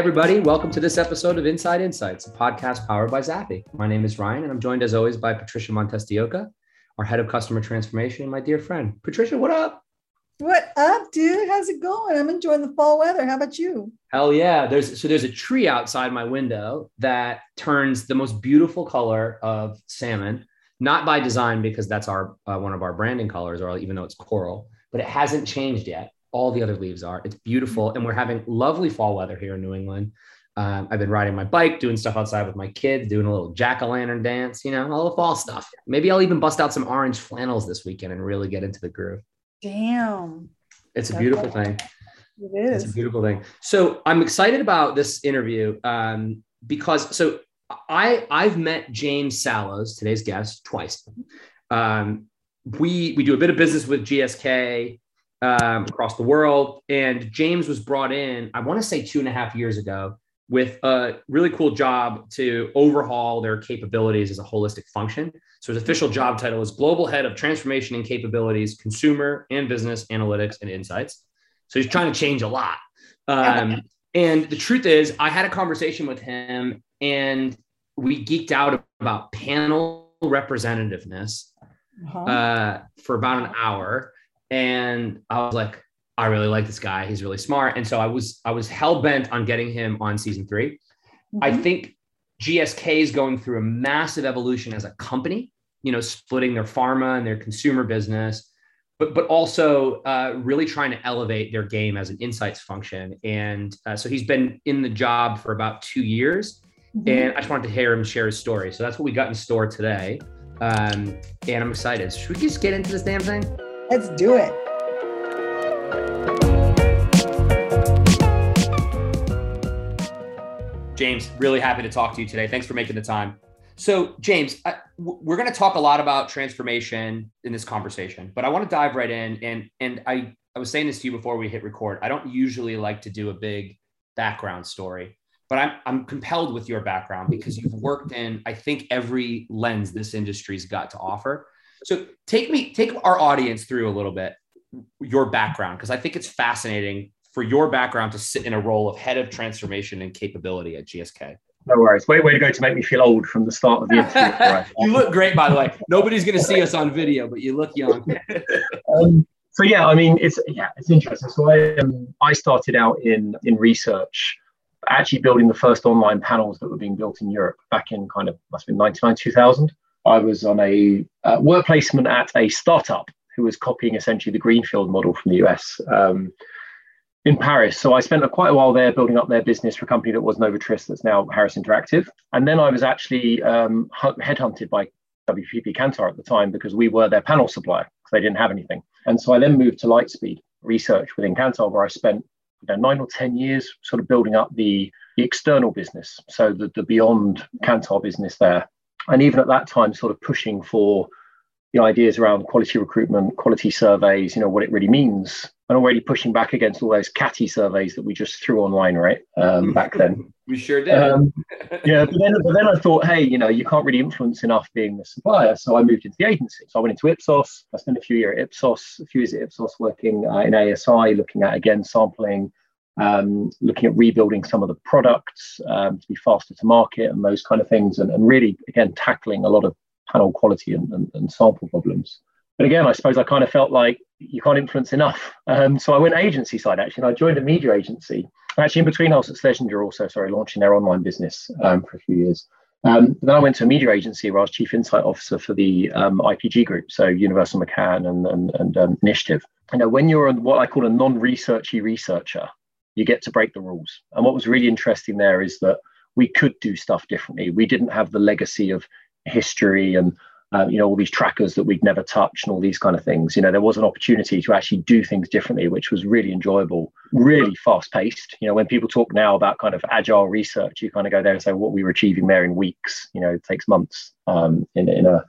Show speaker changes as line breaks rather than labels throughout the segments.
everybody. Welcome to this episode of Inside Insights, a podcast powered by Zappi. My name is Ryan, and I'm joined as always by Patricia Montestioca, our head of customer transformation, and my dear friend. Patricia, what up?
What up, dude? How's it going? I'm enjoying the fall weather. How about you?
Hell yeah. There's so there's a tree outside my window that turns the most beautiful color of salmon, not by design because that's our uh, one of our branding colors, or even though it's coral, but it hasn't changed yet all the other leaves are. It's beautiful. And we're having lovely fall weather here in New England. Um, I've been riding my bike, doing stuff outside with my kids, doing a little jack o' lantern dance, you know, all the fall stuff. Maybe I'll even bust out some orange flannels this weekend and really get into the groove.
Damn.
It's a beautiful thing.
It is.
It's a beautiful thing. So I'm excited about this interview um, because so I I've met James Sallows, today's guest, twice. Um, we we do a bit of business with GSK um, across the world. And James was brought in, I want to say two and a half years ago, with a really cool job to overhaul their capabilities as a holistic function. So his official job title is Global Head of Transformation and Capabilities, Consumer and Business Analytics and Insights. So he's trying to change a lot. Um, and the truth is, I had a conversation with him and we geeked out about panel representativeness uh-huh. uh, for about an hour and I was like, I really like this guy. He's really smart. And so I was I was hell bent on getting him on season 3 mm-hmm. I think GSK is going through a massive evolution as a company. You know, splitting their pharma and their consumer business, but but also uh, really trying to elevate their game as an insights function. And uh, so he's been in the job for about two years. Mm-hmm. And I just wanted to hear him share his story. So that's what we got in store today. Um, and I'm excited. Should we just get into this damn thing?
Let's do it.
James, really happy to talk to you today. Thanks for making the time. So, James, we're going to talk a lot about transformation in this conversation, but I want to dive right in. And and I I was saying this to you before we hit record. I don't usually like to do a big background story, but I'm I'm compelled with your background because you've worked in I think every lens this industry's got to offer. So take me, take our audience through a little bit your background because I think it's fascinating for your background to sit in a role of head of transformation and capability at GSK.
No worries. Way, way to go to make me feel old from the start of the interview.
you look great, by the way. Nobody's going to see us on video, but you look young.
um, so yeah, I mean, it's yeah, it's interesting. So I um, I started out in in research, actually building the first online panels that were being built in Europe back in kind of must have been 99, 2000. I was on a uh, work placement at a startup who was copying essentially the Greenfield model from the US um, in Paris. So I spent a, quite a while there building up their business for a company that was Novatris, that's now Harris Interactive. And then I was actually um, headhunted by WPP Kantar at the time because we were their panel supplier because they didn't have anything. And so I then moved to Lightspeed Research within Kantar, where I spent you know, nine or 10 years sort of building up the, the external business. So the, the beyond Kantar business there and even at that time sort of pushing for the ideas around quality recruitment quality surveys you know what it really means and already pushing back against all those catty surveys that we just threw online right um, back then.
We sure did. Um,
yeah but then, but then i thought hey you know you can't really influence enough being the supplier. So i moved into the agency. So i went into ipsos. I spent a few years at ipsos a few years at ipsos working uh, in asi looking at again sampling um, looking at rebuilding some of the products um, to be faster to market and those kind of things, and, and really, again, tackling a lot of panel quality and, and, and, sample problems. But again, I suppose I kind of felt like you can't influence enough. Um, so I went agency side actually, and I joined a media agency. Actually, in between, I was at Schlesinger also, sorry, launching their online business um, for a few years. Um, then I went to a media agency where I was chief insight officer for the um, IPG group, so Universal McCann and, and, and um, Initiative. You know, when you're what I call a non-researchy researcher, you get to break the rules. And what was really interesting there is that we could do stuff differently. We didn't have the legacy of history and uh, you know all these trackers that we'd never touched and all these kind of things. You know, there was an opportunity to actually do things differently, which was really enjoyable, really fast paced. You know, when people talk now about kind of agile research, you kind of go there and say what we were achieving there in weeks. You know, it takes months um, in in a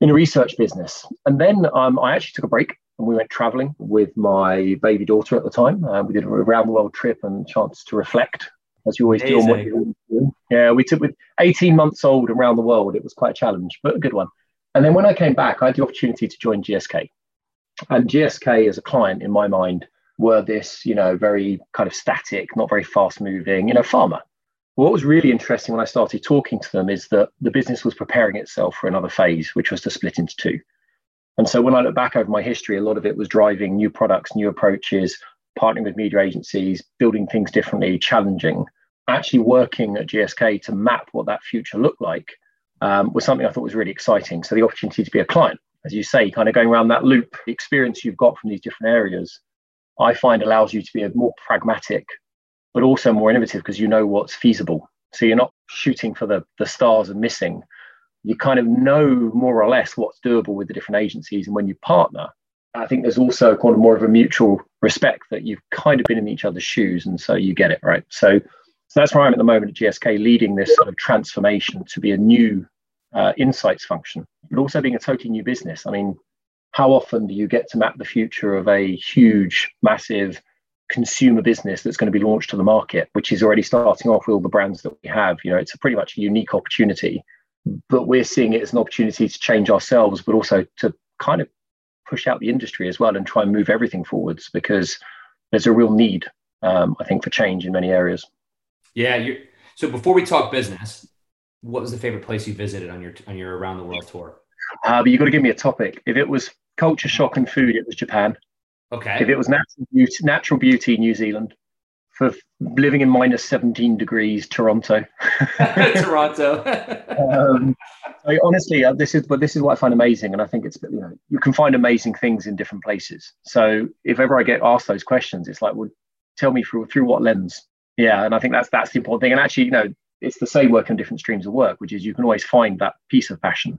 in a research business. And then um, I actually took a break and we went traveling with my baby daughter at the time. Uh, we did a round the world trip and chance to reflect, as you always Amazing. do on what you're. Yeah, we took with 18 months old around the world. It was quite a challenge, but a good one. And then when I came back, I had the opportunity to join GSK. And GSK as a client, in my mind, were this, you know, very kind of static, not very fast moving, you know, pharma. What was really interesting when I started talking to them is that the business was preparing itself for another phase, which was to split into two. And so when I look back over my history, a lot of it was driving new products, new approaches, partnering with media agencies, building things differently, challenging. Actually working at GSK to map what that future looked like um, was something I thought was really exciting. So the opportunity to be a client, as you say, kind of going around that loop, the experience you've got from these different areas, I find allows you to be a more pragmatic, but also more innovative because you know what's feasible. So you're not shooting for the, the stars and missing. You kind of know more or less what's doable with the different agencies. And when you partner, I think there's also kind of more of a mutual respect that you've kind of been in each other's shoes, and so you get it right. So, so that's where I'm at the moment at GSK, leading this sort of transformation to be a new uh, insights function, but also being a totally new business. I mean, how often do you get to map the future of a huge, massive consumer business that's going to be launched to the market, which is already starting off with all the brands that we have? You know, it's a pretty much a unique opportunity, but we're seeing it as an opportunity to change ourselves, but also to kind of push out the industry as well and try and move everything forwards because there's a real need, um, I think, for change in many areas.
Yeah. So before we talk business, what was the favorite place you visited on your on your around the world tour?
Uh, but you've got to give me a topic. If it was culture shock and food, it was Japan.
Okay.
If it was natural beauty, natural beauty, New Zealand. For living in minus 17 degrees, Toronto.
Toronto.
um, I, honestly, uh, this is but this is what I find amazing, and I think it's you know you can find amazing things in different places. So if ever I get asked those questions, it's like, well, tell me through through what lens? Yeah, and I think that's that's the important thing. And actually, you know, it's the same work in different streams of work, which is you can always find that piece of passion,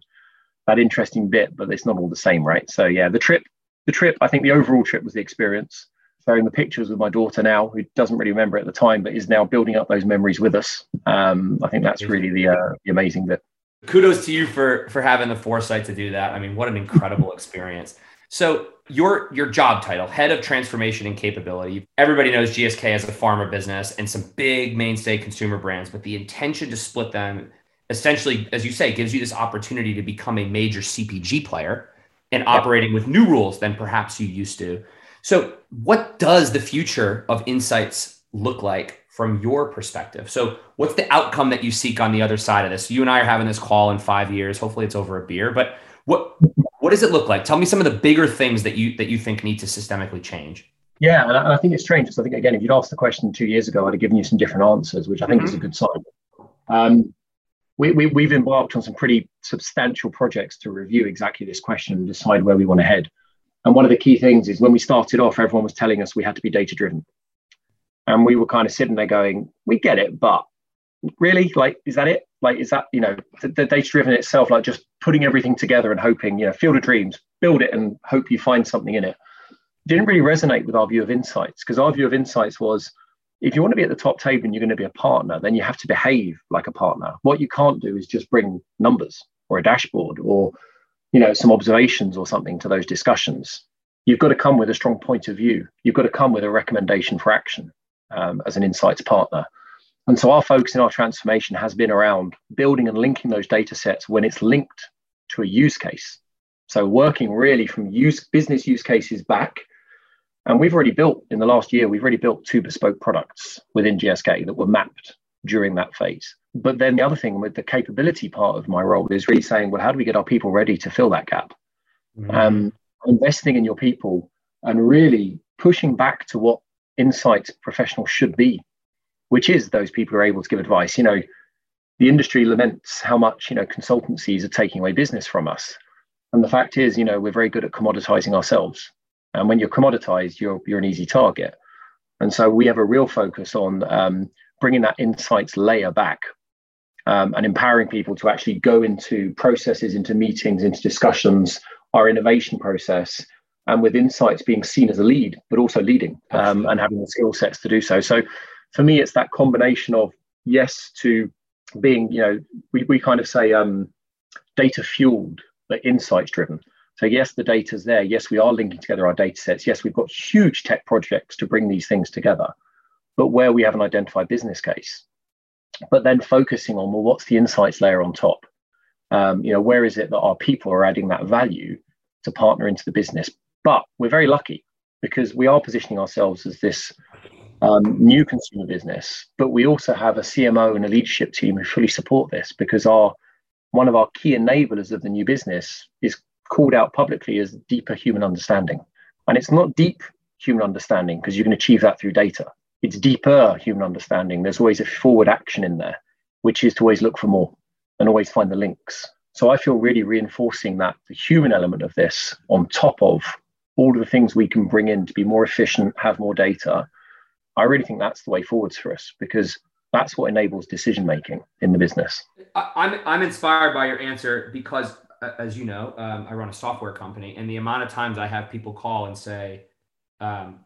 that interesting bit, but it's not all the same, right? So yeah, the trip, the trip, I think the overall trip was the experience. Sharing the pictures with my daughter now, who doesn't really remember at the time, but is now building up those memories with us. Um, I think that's really the, uh, the amazing bit
kudos to you for for having the foresight to do that. I mean, what an incredible experience. So your your job title, head of transformation and capability. Everybody knows GSK as a pharma business and some big mainstay consumer brands, but the intention to split them essentially, as you say, gives you this opportunity to become a major CPG player and operating with new rules than perhaps you used to. So, what does the future of insights look like from your perspective. So, what's the outcome that you seek on the other side of this? You and I are having this call in five years. Hopefully, it's over a beer. But what what does it look like? Tell me some of the bigger things that you that you think need to systemically change.
Yeah, and I, think it's strange. because I think again, if you'd asked the question two years ago, I'd have given you some different answers, which I think mm-hmm. is a good sign. Um, we, we, we've embarked on some pretty substantial projects to review exactly this question and decide where we want to head. And one of the key things is when we started off, everyone was telling us we had to be data driven. And we were kind of sitting there going, we get it, but really, like, is that it? Like, is that, you know, the, the data driven itself, like just putting everything together and hoping, you know, field of dreams, build it and hope you find something in it. Didn't really resonate with our view of insights because our view of insights was if you want to be at the top table and you're going to be a partner, then you have to behave like a partner. What you can't do is just bring numbers or a dashboard or, you know, some observations or something to those discussions. You've got to come with a strong point of view. You've got to come with a recommendation for action um, as an insights partner. And so our focus in our transformation has been around building and linking those data sets when it's linked to a use case. So working really from use business use cases back. And we've already built in the last year, we've already built two bespoke products within GSK that were mapped during that phase. But then the other thing with the capability part of my role is really saying, well, how do we get our people ready to fill that gap? Mm-hmm. Um, investing in your people and really pushing back to what insights professionals should be, which is those people who are able to give advice. You know, the industry laments how much, you know, consultancies are taking away business from us. And the fact is, you know, we're very good at commoditizing ourselves. And when you're commoditized, you're, you're an easy target. And so we have a real focus on um, bringing that insights layer back um, and empowering people to actually go into processes, into meetings, into discussions, our innovation process, and with insights being seen as a lead, but also leading um, and having the skill sets to do so. So for me, it's that combination of yes to being, you know, we, we kind of say um, data fueled, but insights driven. So yes, the data's there. Yes, we are linking together our data sets. Yes, we've got huge tech projects to bring these things together, but where we have an identified business case, but then focusing on well, what's the insights layer on top? Um, you know, where is it that our people are adding that value to partner into the business but we're very lucky because we are positioning ourselves as this um, new consumer business, but we also have a CMO and a leadership team who fully support this because our one of our key enablers of the new business is called out publicly as deeper human understanding. And it's not deep human understanding because you can achieve that through data. It's deeper human understanding. There's always a forward action in there, which is to always look for more and always find the links. So I feel really reinforcing that the human element of this on top of all of the things we can bring in to be more efficient, have more data. I really think that's the way forwards for us because that's what enables decision making in the business.
I'm I'm inspired by your answer because, as you know, um, I run a software company, and the amount of times I have people call and say, um,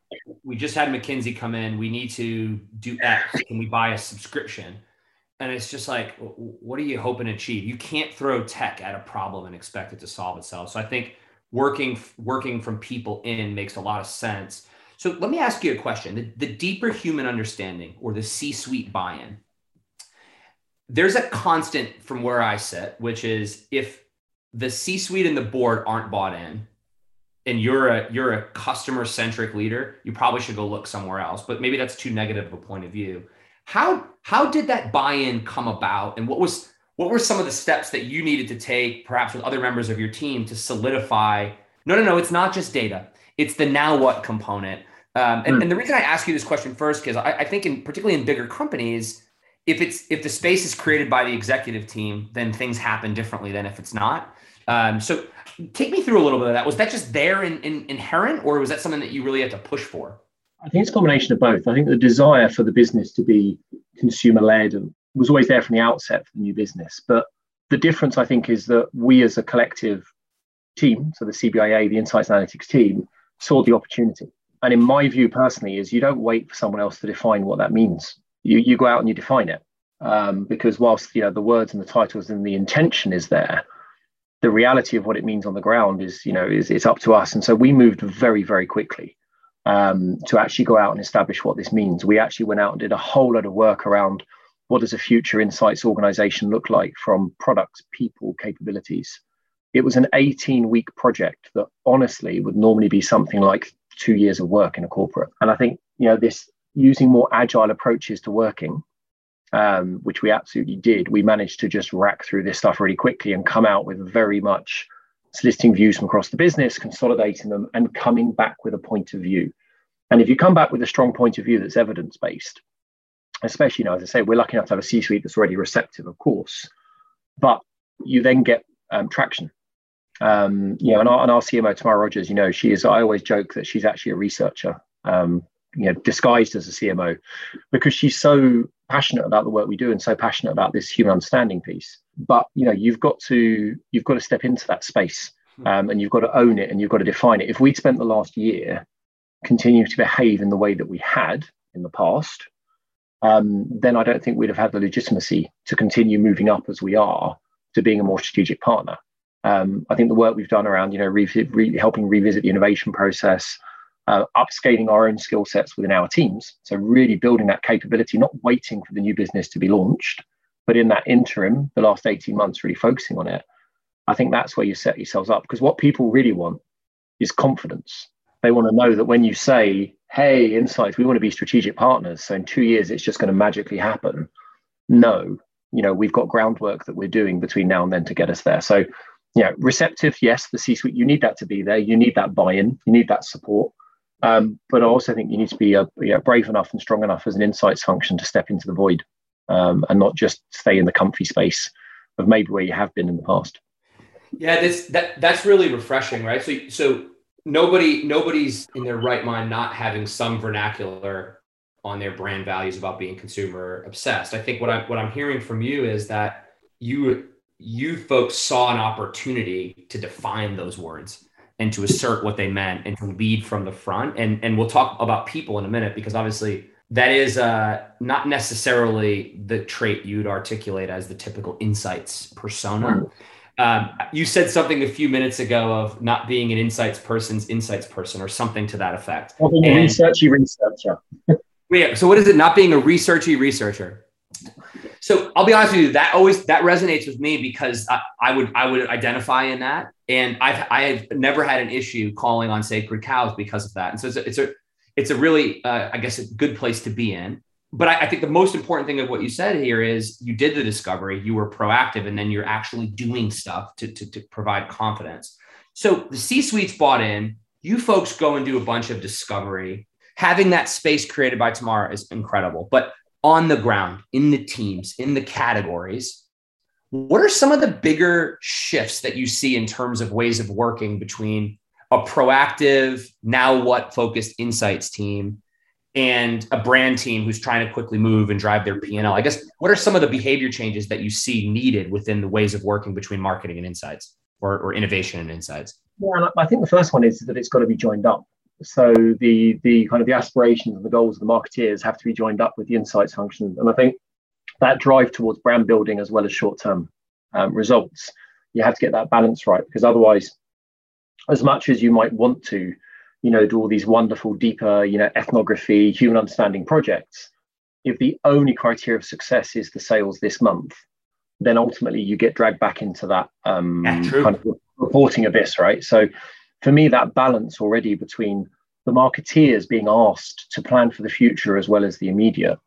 "We just had McKinsey come in. We need to do X. Can we buy a subscription?" And it's just like, what are you hoping to achieve? You can't throw tech at a problem and expect it to solve itself. So I think working working from people in makes a lot of sense. So let me ask you a question. The, the deeper human understanding or the C-suite buy-in, there's a constant from where I sit, which is if the C-suite and the board aren't bought in, and you're a you're a customer centric leader, you probably should go look somewhere else. But maybe that's too negative of a point of view. How how did that buy-in come about, and what was what were some of the steps that you needed to take, perhaps with other members of your team, to solidify? No, no, no. It's not just data. It's the now what component. Um, and, mm. and, the reason I ask you this question first, because I, I, think in particularly in bigger companies, if it's if the space is created by the executive team, then things happen differently than if it's not. Um, so take me through a little bit of that. Was that just there in, in, inherent, or was that something that you really had to push for?
I think it's a combination of both. I think the desire for the business to be consumer led was always there from the outset for the new business. But the difference, I think, is that we as a collective team, so the CBIA, the Insights Analytics team, saw the opportunity. And in my view personally, is you don't wait for someone else to define what that means. You, you go out and you define it. Um, because whilst you know the words and the titles and the intention is there, the reality of what it means on the ground is you know is it's up to us. And so we moved very very quickly um, to actually go out and establish what this means. We actually went out and did a whole lot of work around what does a future insights organization look like from products, people, capabilities. It was an 18 week project that honestly would normally be something like two years of work in a corporate. And I think, you know, this using more agile approaches to working, um, which we absolutely did, we managed to just rack through this stuff really quickly and come out with very much soliciting views from across the business, consolidating them, and coming back with a point of view. And if you come back with a strong point of view that's evidence based, especially, you as I say, we're lucky enough to have a C suite that's already receptive, of course, but you then get um, traction. Um, you know, and our, and our CMO, Tamara Rogers, you know, she is, I always joke that she's actually a researcher, um, you know, disguised as a CMO because she's so passionate about the work we do and so passionate about this human understanding piece. But, you know, you've got to, you've got to step into that space hmm. um, and you've got to own it and you've got to define it. If we'd spent the last year continuing to behave in the way that we had in the past, um, then I don't think we'd have had the legitimacy to continue moving up as we are to being a more strategic partner. Um, I think the work we've done around, you know, re- re- helping revisit the innovation process, uh, upscaling our own skill sets within our teams. So really building that capability, not waiting for the new business to be launched, but in that interim, the last 18 months, really focusing on it. I think that's where you set yourselves up because what people really want is confidence. They want to know that when you say, hey, Insights, we want to be strategic partners. So in two years, it's just going to magically happen. No, you know, we've got groundwork that we're doing between now and then to get us there. So, yeah, receptive, yes, the C suite, you need that to be there. You need that buy in, you need that support. Um, but I also think you need to be uh, yeah, brave enough and strong enough as an insights function to step into the void um, and not just stay in the comfy space of maybe where you have been in the past.
Yeah, this that that's really refreshing, right? So so nobody nobody's in their right mind not having some vernacular on their brand values about being consumer obsessed. I think what I what I'm hearing from you is that you you folks saw an opportunity to define those words and to assert what they meant and to lead from the front. And and we'll talk about people in a minute because obviously that is uh, not necessarily the trait you'd articulate as the typical insights persona. Um, you said something a few minutes ago of not being an insights person's insights person or something to that effect.
Not being a researchy researcher.
yeah. So what is it? Not being a researchy researcher. So I'll be honest with you, that always that resonates with me because I, I would I would identify in that, and I've I've never had an issue calling on sacred cows because of that. And so it's a it's a, it's a really uh, I guess a good place to be in. But I, I think the most important thing of what you said here is you did the discovery, you were proactive, and then you're actually doing stuff to to, to provide confidence. So the C-suite's bought in. You folks go and do a bunch of discovery. Having that space created by Tamara is incredible. But on the ground, in the teams, in the categories, what are some of the bigger shifts that you see in terms of ways of working between a proactive, now what focused insights team and a brand team who's trying to quickly move and drive their P&L? I guess what are some of the behavior changes that you see needed within the ways of working between marketing and insights or, or innovation and insights?
Yeah, I think the first one is that it's got to be joined up. So the the kind of the aspirations and the goals of the marketeers have to be joined up with the insights function, and I think that drive towards brand building as well as short term um, results, you have to get that balance right because otherwise, as much as you might want to, you know, do all these wonderful, deeper, you know, ethnography, human understanding projects, if the only criteria of success is the sales this month, then ultimately you get dragged back into that um, yeah, kind of reporting abyss, right? So for me, that balance already between the marketeers being asked to plan for the future as well as the immediate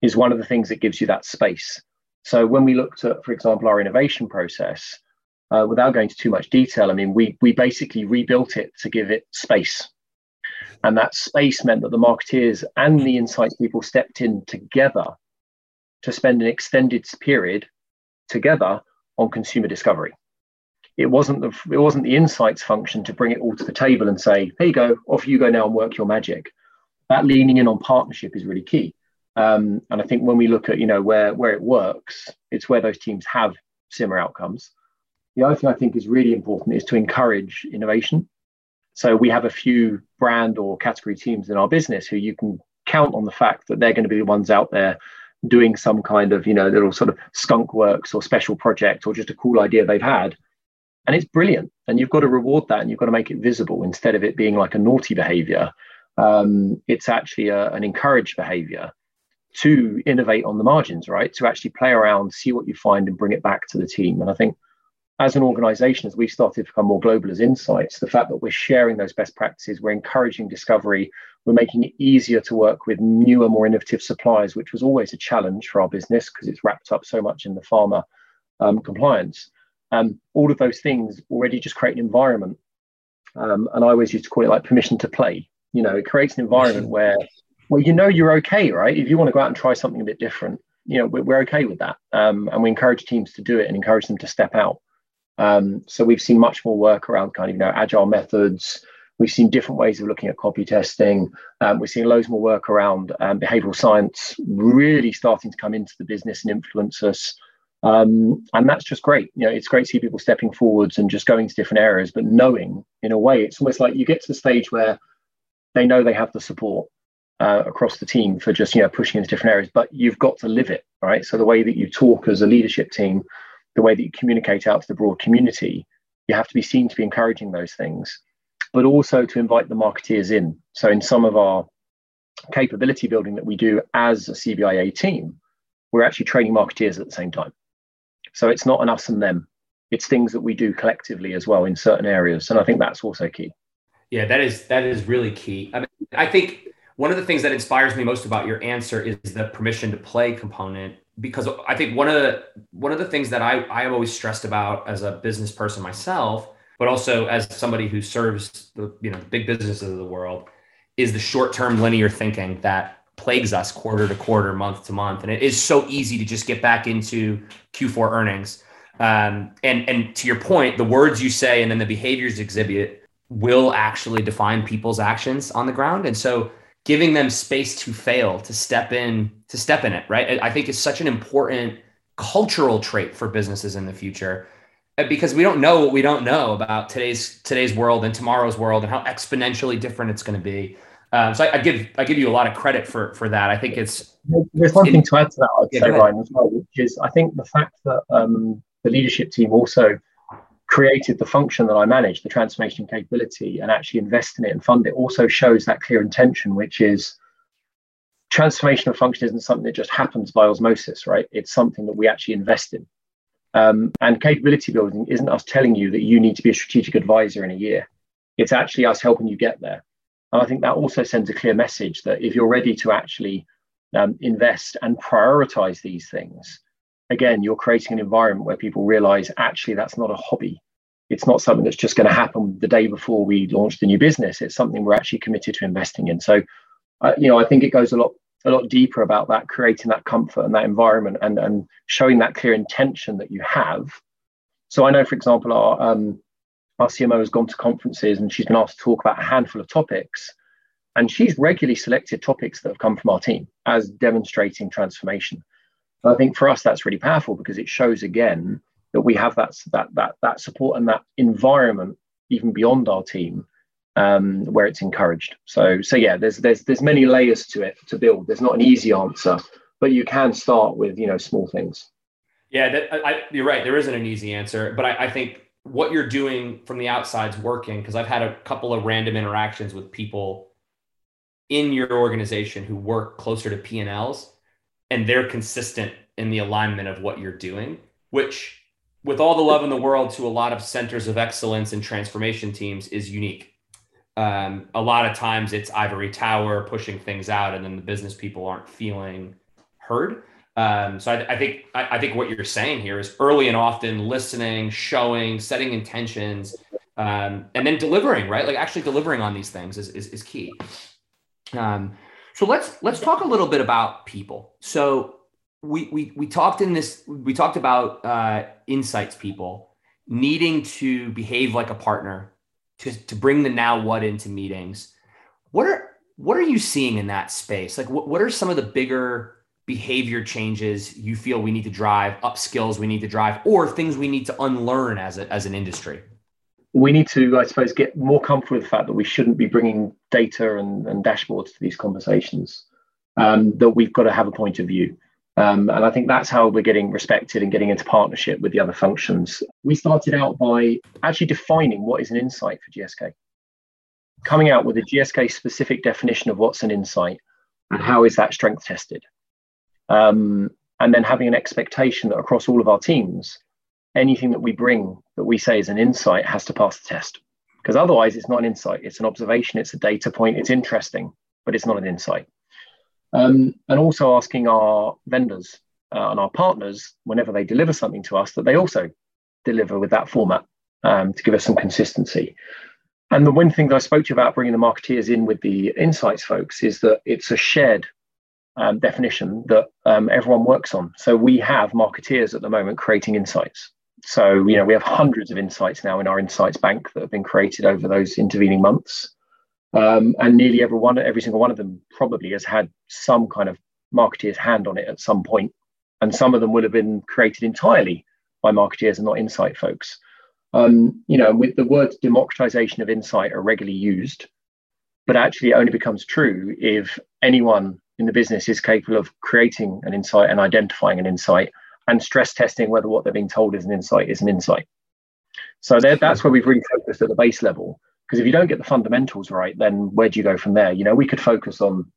is one of the things that gives you that space. So when we looked at, for example, our innovation process, uh, without going into too much detail, I mean, we we basically rebuilt it to give it space, and that space meant that the marketeers and the insights people stepped in together to spend an extended period together on consumer discovery it wasn't the it wasn't the insights function to bring it all to the table and say, "Here you go, off you go now and work your magic." That leaning in on partnership is really key. Um, and I think when we look at you know where where it works, it's where those teams have similar outcomes. The other thing I think is really important is to encourage innovation. So we have a few brand or category teams in our business who you can count on the fact that they're going to be the ones out there doing some kind of you know little sort of skunk works or special project or just a cool idea they've had and it's brilliant. And you've got to reward that and you've got to make it visible instead of it being like a naughty behavior. Um, it's actually a, an encouraged behavior to innovate on the margins right? To actually play around see what you find and bring it back to the team. And i think as an organization as we've started to become more global as insights the fact that we're sharing those best practices we're encouraging discovery we're making it easier to work with newer more innovative suppliers which was always a challenge for our business because it's wrapped up so much in the pharma um, compliance um, all of those things already just create an environment. Um, and I always used to call it like permission to play. You know, it creates an environment where, well, you know, you're okay, right? If you want to go out and try something a bit different, you know, we're, we're okay with that. Um, and we encourage teams to do it and encourage them to step out. Um, so we've seen much more work around kind of, you know, agile methods. We've seen different ways of looking at copy testing. Um, we're seeing loads more work around um, behavioral science really starting to come into the business and influence us. Um, and that's just great. You know, it's great to see people stepping forwards and just going to different areas, but knowing in a way, it's almost like you get to the stage where they know they have the support uh, across the team for just, you know, pushing into different areas, but you've got to live it, right? So the way that you talk as a leadership team, the way that you communicate out to the broad community, you have to be seen to be encouraging those things, but also to invite the marketeers in. So in some of our capability building that we do as a CBIA team, we're actually training marketeers at the same time. So it's not an us and them. It's things that we do collectively as well in certain areas, and I think that's also key.
Yeah, that is that is really key. I mean, I think one of the things that inspires me most about your answer is the permission to play component because I think one of the one of the things that I I am always stressed about as a business person myself, but also as somebody who serves the you know big businesses of the world, is the short term linear thinking that plagues us quarter to quarter, month to month. And it is so easy to just get back into Q4 earnings. Um, and and to your point, the words you say and then the behaviors exhibit will actually define people's actions on the ground. And so giving them space to fail, to step in, to step in it, right? I think is such an important cultural trait for businesses in the future uh, because we don't know what we don't know about today's today's world and tomorrow's world and how exponentially different it's going to be. Um, so I, I, give I give you a lot of credit for for that. I think it's
there's one it, thing to add to that. I'd yeah, say Ryan as well, which is I think the fact that um, the leadership team also created the function that I manage, the transformation capability, and actually invest in it and fund it, also shows that clear intention, which is transformation of function isn't something that just happens by osmosis, right? It's something that we actually invest in. Um, and capability building isn't us telling you that you need to be a strategic advisor in a year. It's actually us helping you get there. And I think that also sends a clear message that if you're ready to actually um, invest and prioritize these things, again, you're creating an environment where people realize actually that's not a hobby. It's not something that's just going to happen the day before we launch the new business. It's something we're actually committed to investing in. So, uh, you know, I think it goes a lot a lot deeper about that, creating that comfort and that environment, and and showing that clear intention that you have. So I know, for example, our um, our CMO has gone to conferences and she's been asked to talk about a handful of topics, and she's regularly selected topics that have come from our team as demonstrating transformation. And I think for us that's really powerful because it shows again that we have that that that that support and that environment even beyond our team um, where it's encouraged. So so yeah, there's there's there's many layers to it to build. There's not an easy answer, but you can start with you know small things.
Yeah, that, I, you're right. There isn't an easy answer, but I, I think what you're doing from the outside is working because I've had a couple of random interactions with people in your organization who work closer to P and Ls, and they're consistent in the alignment of what you're doing, which with all the love in the world to a lot of centers of excellence and transformation teams is unique. Um, a lot of times it's ivory tower pushing things out, and then the business people aren't feeling heard. Um, so I, I think I, I, think what you're saying here is early and often listening, showing, setting intentions, um, and then delivering. Right, like actually delivering on these things is is, is key. Um, so let's let's talk a little bit about people. So we we we talked in this we talked about uh, insights people needing to behave like a partner to to bring the now what into meetings. What are what are you seeing in that space? Like what, what are some of the bigger behavior changes you feel we need to drive, up skills we need to drive, or things we need to unlearn as a, as an industry?
We need to, I suppose, get more comfortable with the fact that we shouldn't be bringing data and, and dashboards to these conversations. Um, that we've got to have a point of view um, and I think that's how we're getting respected and getting into partnership with the other functions. We started out by actually defining what is an insight for GSK, coming out with a GSK specific definition of what's an insight and how is that strength tested. Um, and then having an expectation that across all of our teams, anything that we bring that we say is an insight has to pass the test. Because otherwise, it's not an insight, it's an observation, it's a data point, it's interesting, but it's not an insight. Um, and also asking our vendors uh, and our partners, whenever they deliver something to us, that they also deliver with that format um, to give us some consistency. And the one thing that I spoke to you about bringing the marketeers in with the insights folks is that it's a shared um, definition that um, everyone works on. So we have marketeers at the moment creating insights. So you know we have hundreds of insights now in our insights bank that have been created over those intervening months. Um, and nearly every one, every single one of them probably has had some kind of marketeer's hand on it at some point. And some of them would have been created entirely by marketeers and not insight folks. Um, you know, with the words democratization of insight are regularly used, but actually it only becomes true if anyone in the business is capable of creating an insight and identifying an insight and stress testing whether what they're being told is an insight is an insight. So that's where we've really focused at the base level. Because if you don't get the fundamentals right, then where do you go from there? You know, we could focus on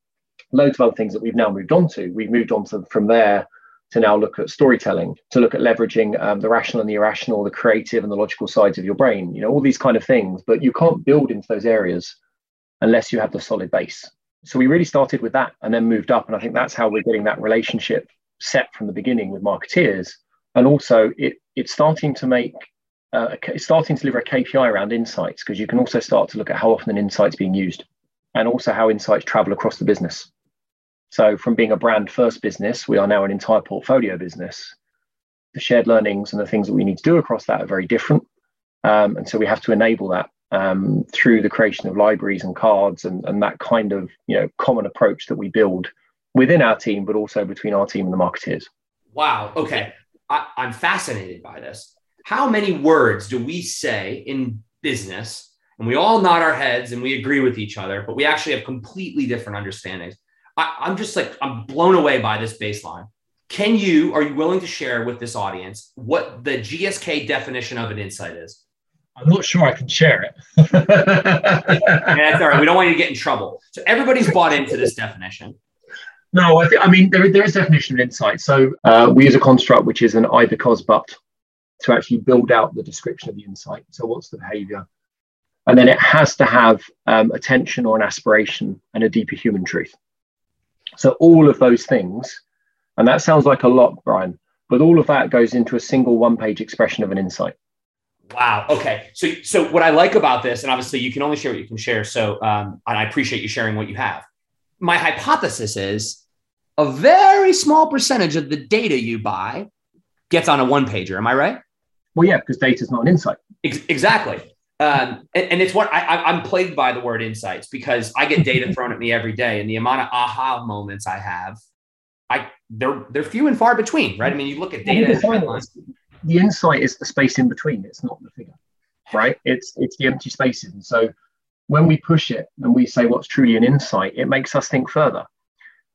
loads of other things that we've now moved on to. We've moved on to from there to now look at storytelling, to look at leveraging um, the rational and the irrational, the creative and the logical sides of your brain. You know, all these kind of things. But you can't build into those areas unless you have the solid base. So we really started with that and then moved up. And I think that's how we're getting that relationship set from the beginning with marketeers. And also, it, it's starting to make uh, starting to deliver a KPI around insights because you can also start to look at how often an insight's being used and also how insights travel across the business. So, from being a brand first business, we are now an entire portfolio business. The shared learnings and the things that we need to do across that are very different. Um, and so, we have to enable that um, through the creation of libraries and cards and, and that kind of you know common approach that we build within our team, but also between our team and the marketeers.
Wow. Okay. I, I'm fascinated by this how many words do we say in business and we all nod our heads and we agree with each other, but we actually have completely different understandings. I, am just like, I'm blown away by this baseline. Can you, are you willing to share with this audience what the GSK definition of an insight is?
I'm not sure I can share it.
yeah, that's all right. We don't want you to get in trouble. So everybody's bought into this definition.
No, I think I mean there, there is definition of insight. So uh, we use a construct which is an I because but to actually build out the description of the insight. So what's the behavior? And then it has to have um, attention or an aspiration and a deeper human truth. So all of those things, and that sounds like a lot, Brian, but all of that goes into a single one-page expression of an insight.
Wow. Okay. So, so what I like about this, and obviously you can only share what you can share. So, um, and I appreciate you sharing what you have. My hypothesis is a very small percentage of the data you buy gets on a one pager. Am I right?
Well, yeah, because data is not an insight.
Ex- exactly. Um, and, and, it's what I, I'm plagued by the word insights because I get data thrown at me every day, and the amount of aha moments I have, I they're they're few and far between, right? I mean, you look at data.
The insight is the space in between. It's not the figure, right? It's it's the empty spaces, and so when we push it and we say what's truly an insight, it makes us think further.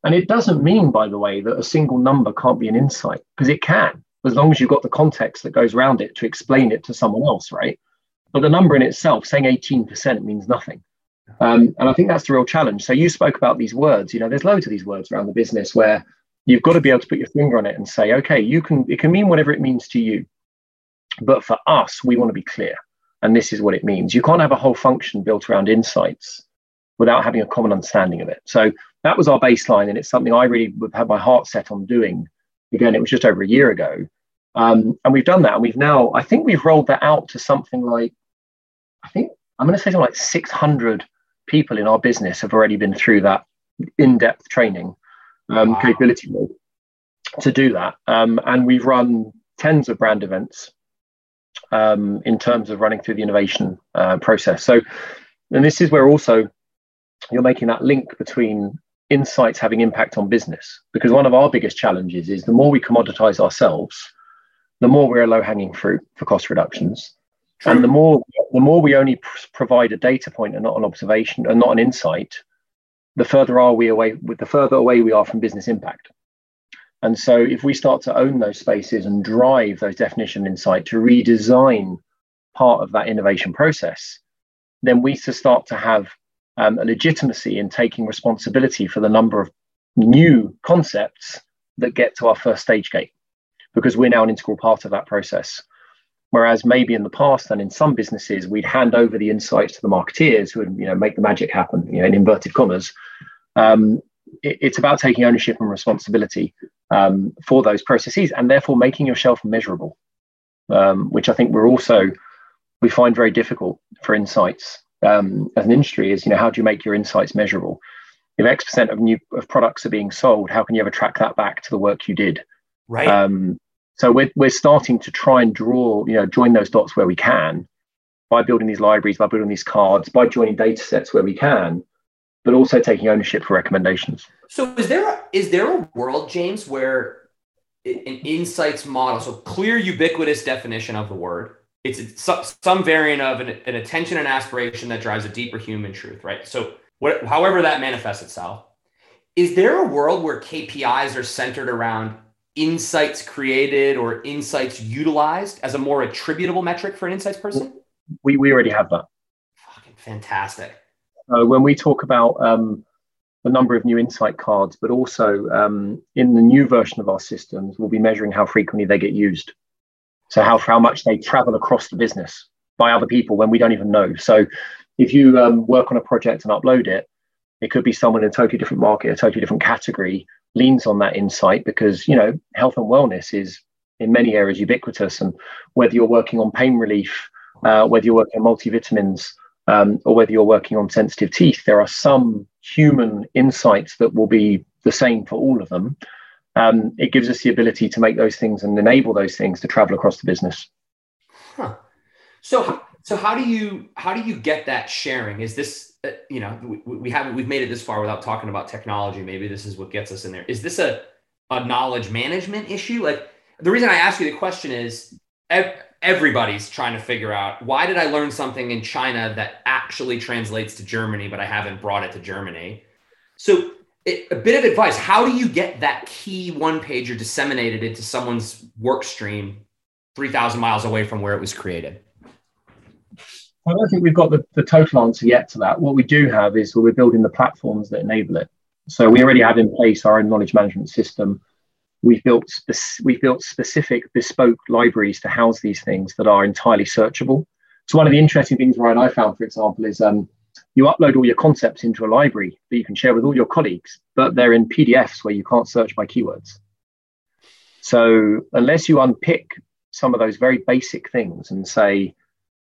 And it doesn't mean, by the way, that a single number can't be an insight because it can, as long as you've got the context that goes around it to explain it to someone else, right? But the number in itself, saying 18%, means nothing. Um, and I think that's the real challenge. So you spoke about these words. You know, there's loads of these words around the business where you've got to be able to put your finger on it and say, okay, you can. It can mean whatever it means to you, but for us, we want to be clear, and this is what it means. You can't have a whole function built around insights without having a common understanding of it. So that was our baseline, and it's something I really had my heart set on doing. Again, it was just over a year ago, um, and we've done that, and we've now, I think, we've rolled that out to something like I think I'm going to say something like 600 people in our business have already been through that in-depth training um, wow. capability to do that. Um, and we've run tens of brand events um, in terms of running through the innovation uh, process. So, and this is where also you're making that link between insights having impact on business because one of our biggest challenges is the more we commoditize ourselves the more we're a low hanging fruit for cost reductions True. And the more the more we only pr- provide a data point and not an observation and not an insight, the further are we away with the further away we are from business impact. And so if we start to own those spaces and drive those definition insight to redesign part of that innovation process, then we to start to have um, a legitimacy in taking responsibility for the number of new concepts that get to our first stage gate because we're now an integral part of that process. Whereas maybe in the past and in some businesses, we'd hand over the insights to the marketeers who would, you know, make the magic happen, you know, in inverted commas. Um, it, it's about taking ownership and responsibility um, for those processes and therefore making yourself measurable, um, which I think we're also, we find very difficult for insights um, as an industry is, you know, how do you make your insights measurable? If X percent of new of products are being sold, how can you ever track that back to the work you did?
Right.
So we're, we're starting to try and draw, you know, join those dots where we can by building these libraries, by building these cards, by joining data sets where we can, but also taking ownership for recommendations.
So is there a, is there a world, James, where an insights model, so clear ubiquitous definition of the word, it's some variant of an, an attention and aspiration that drives a deeper human truth, right? So what, however that manifests itself, is there a world where KPIs are centered around insights created or insights utilized as a more attributable metric for an insights person?
We, we already have that.
Fucking fantastic.
Uh, when we talk about um, the number of new insight cards, but also um, in the new version of our systems, we'll be measuring how frequently they get used. So how, how much they travel across the business by other people when we don't even know. So if you um, work on a project and upload it, it could be someone in a totally different market, a totally different category leans on that insight because you know health and wellness is in many areas ubiquitous. And whether you're working on pain relief uh, whether you're working on multivitamins um, or whether you're working on sensitive teeth there are some human insights that will be the same for all of them. Um, it gives us the ability to make those things and enable those things to travel across the business.
Huh. so so how do you how do you get that sharing is this uh, you know, we, we haven't we've made it this far without talking about technology. Maybe this is what gets us in there. Is this a a knowledge management issue? Like the reason I ask you the question is everybody's trying to figure out why did I learn something in China that actually translates to Germany, but I haven't brought it to Germany. So it, a bit of advice: How do you get that key one pager disseminated into someone's work stream, three thousand miles away from where it was created?
I don't think we've got the, the total answer yet to that. What we do have is we're building the platforms that enable it. So we already have in place our own knowledge management system. We've built spe- we've built specific bespoke libraries to house these things that are entirely searchable. So one of the interesting things, Ryan, I found, for example, is um, you upload all your concepts into a library that you can share with all your colleagues, but they're in PDFs where you can't search by keywords. So unless you unpick some of those very basic things and say,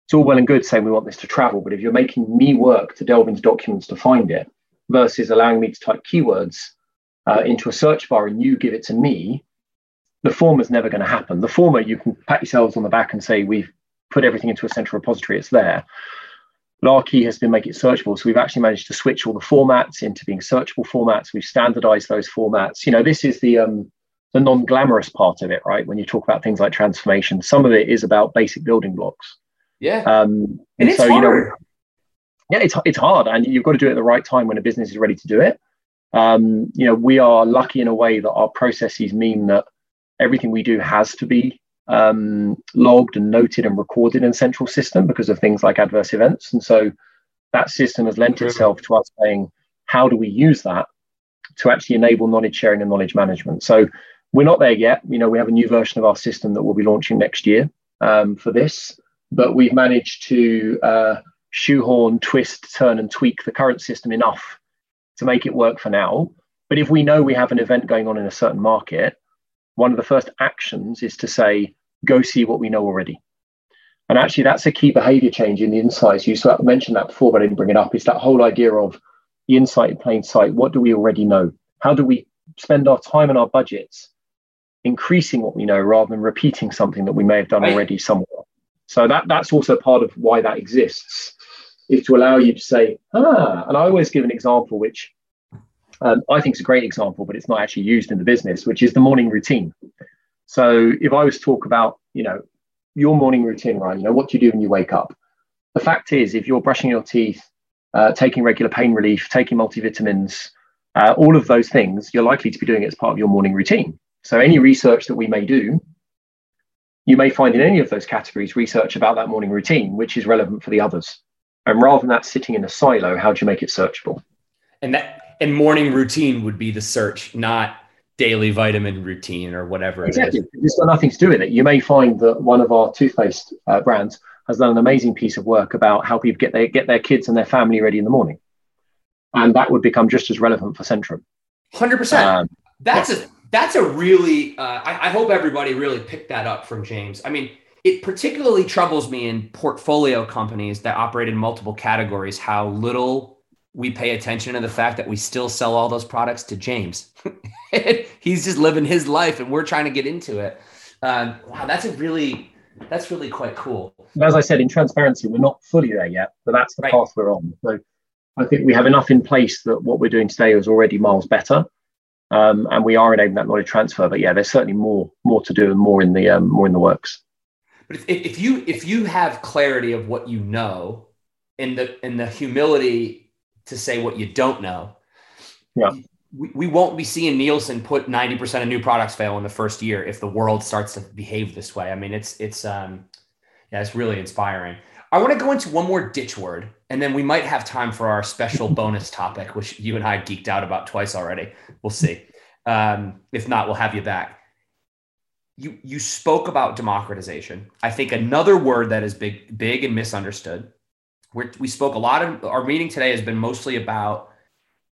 it's all well and good saying we want this to travel, but if you're making me work to delve into documents to find it versus allowing me to type keywords uh, into a search bar and you give it to me, the former is never going to happen. The former, you can pat yourselves on the back and say, we've put everything into a central repository, it's there. But our key has been make it searchable. So we've actually managed to switch all the formats into being searchable formats. We've standardized those formats. You know, this is the um, the non-glamorous part of it, right? When you talk about things like transformation, some of it is about basic building blocks.
Yeah.
Um,
and it's
so,
hard.
you know, yeah, it's it's hard, and you've got to do it at the right time when a business is ready to do it. Um, you know, we are lucky in a way that our processes mean that everything we do has to be um, logged and noted and recorded in central system because of things like adverse events. And so that system has lent itself to us saying, how do we use that to actually enable knowledge sharing and knowledge management? So we're not there yet. You know, we have a new version of our system that we'll be launching next year um, for this, but we've managed to uh, shoehorn, twist, turn, and tweak the current system enough to make it work for now. But if we know we have an event going on in a certain market, one of the first actions is to say, go see what we know already. And actually, that's a key behavior change in the insights. You sort of mentioned that before, but I didn't bring it up. It's that whole idea of the insight in plain sight. What do we already know? How do we spend our time and our budgets increasing what we know rather than repeating something that we may have done
Right.
already somewhere? So that that's also part of why that exists, is to allow you to say, ah, and I always give an example which um, I think is a great example, but it's not actually used in the business, which is the morning routine. So if I was to talk about, you know, your morning routine, Ryan, you know, what do you do when you wake up? The fact is, if you're brushing your teeth, uh, taking regular pain relief, taking multivitamins, uh, all of those things, you're likely to be doing it as part of your morning routine. So any research that we may do, you may find in any of those categories research about that morning routine, which is relevant for the others. And rather than that sitting in a silo, how do you make it searchable?
and that and morning routine would be the search, not daily vitamin routine or whatever it is.
Exactly. It's got nothing to do with it. You may find that one of our toothpaste uh, brands has done an amazing piece of work about how people get their get their kids and their family ready in the morning, and that would become just as relevant for Centrum.
Hundred percent.
Um,
That's a that's a really. Uh, I, I hope everybody really picked that up from James. I mean, it particularly troubles me in portfolio companies that operate in multiple categories how little we pay attention to the fact that we still sell all those products to James. He's just living his life, and we're trying to get into it. Um, wow, that's a really that's really quite cool.
as I said, in transparency, we're not fully there yet, but that's the
Right.
path we're on. So I think we have enough in place that what we're doing today is already miles better, um, and we are enabling that knowledge transfer. But yeah, there's certainly more more to do and more in the um, more in the works.
But if, if you if you have clarity of what you know, and the and the humility to say what you don't know,
Yeah.
we, we won't be seeing Nielsen put ninety percent of new products fail in the first year if the world starts to behave this way. I mean, it's it's um yeah, it's really inspiring. I want to go into one more ditch word, and then we might have time for our special bonus topic, which you and I geeked out about twice already. We'll see. Um, if not, we'll have you back you you spoke about democratization. I think another word that is big big and misunderstood. We're, we spoke a lot of our meeting today has been mostly about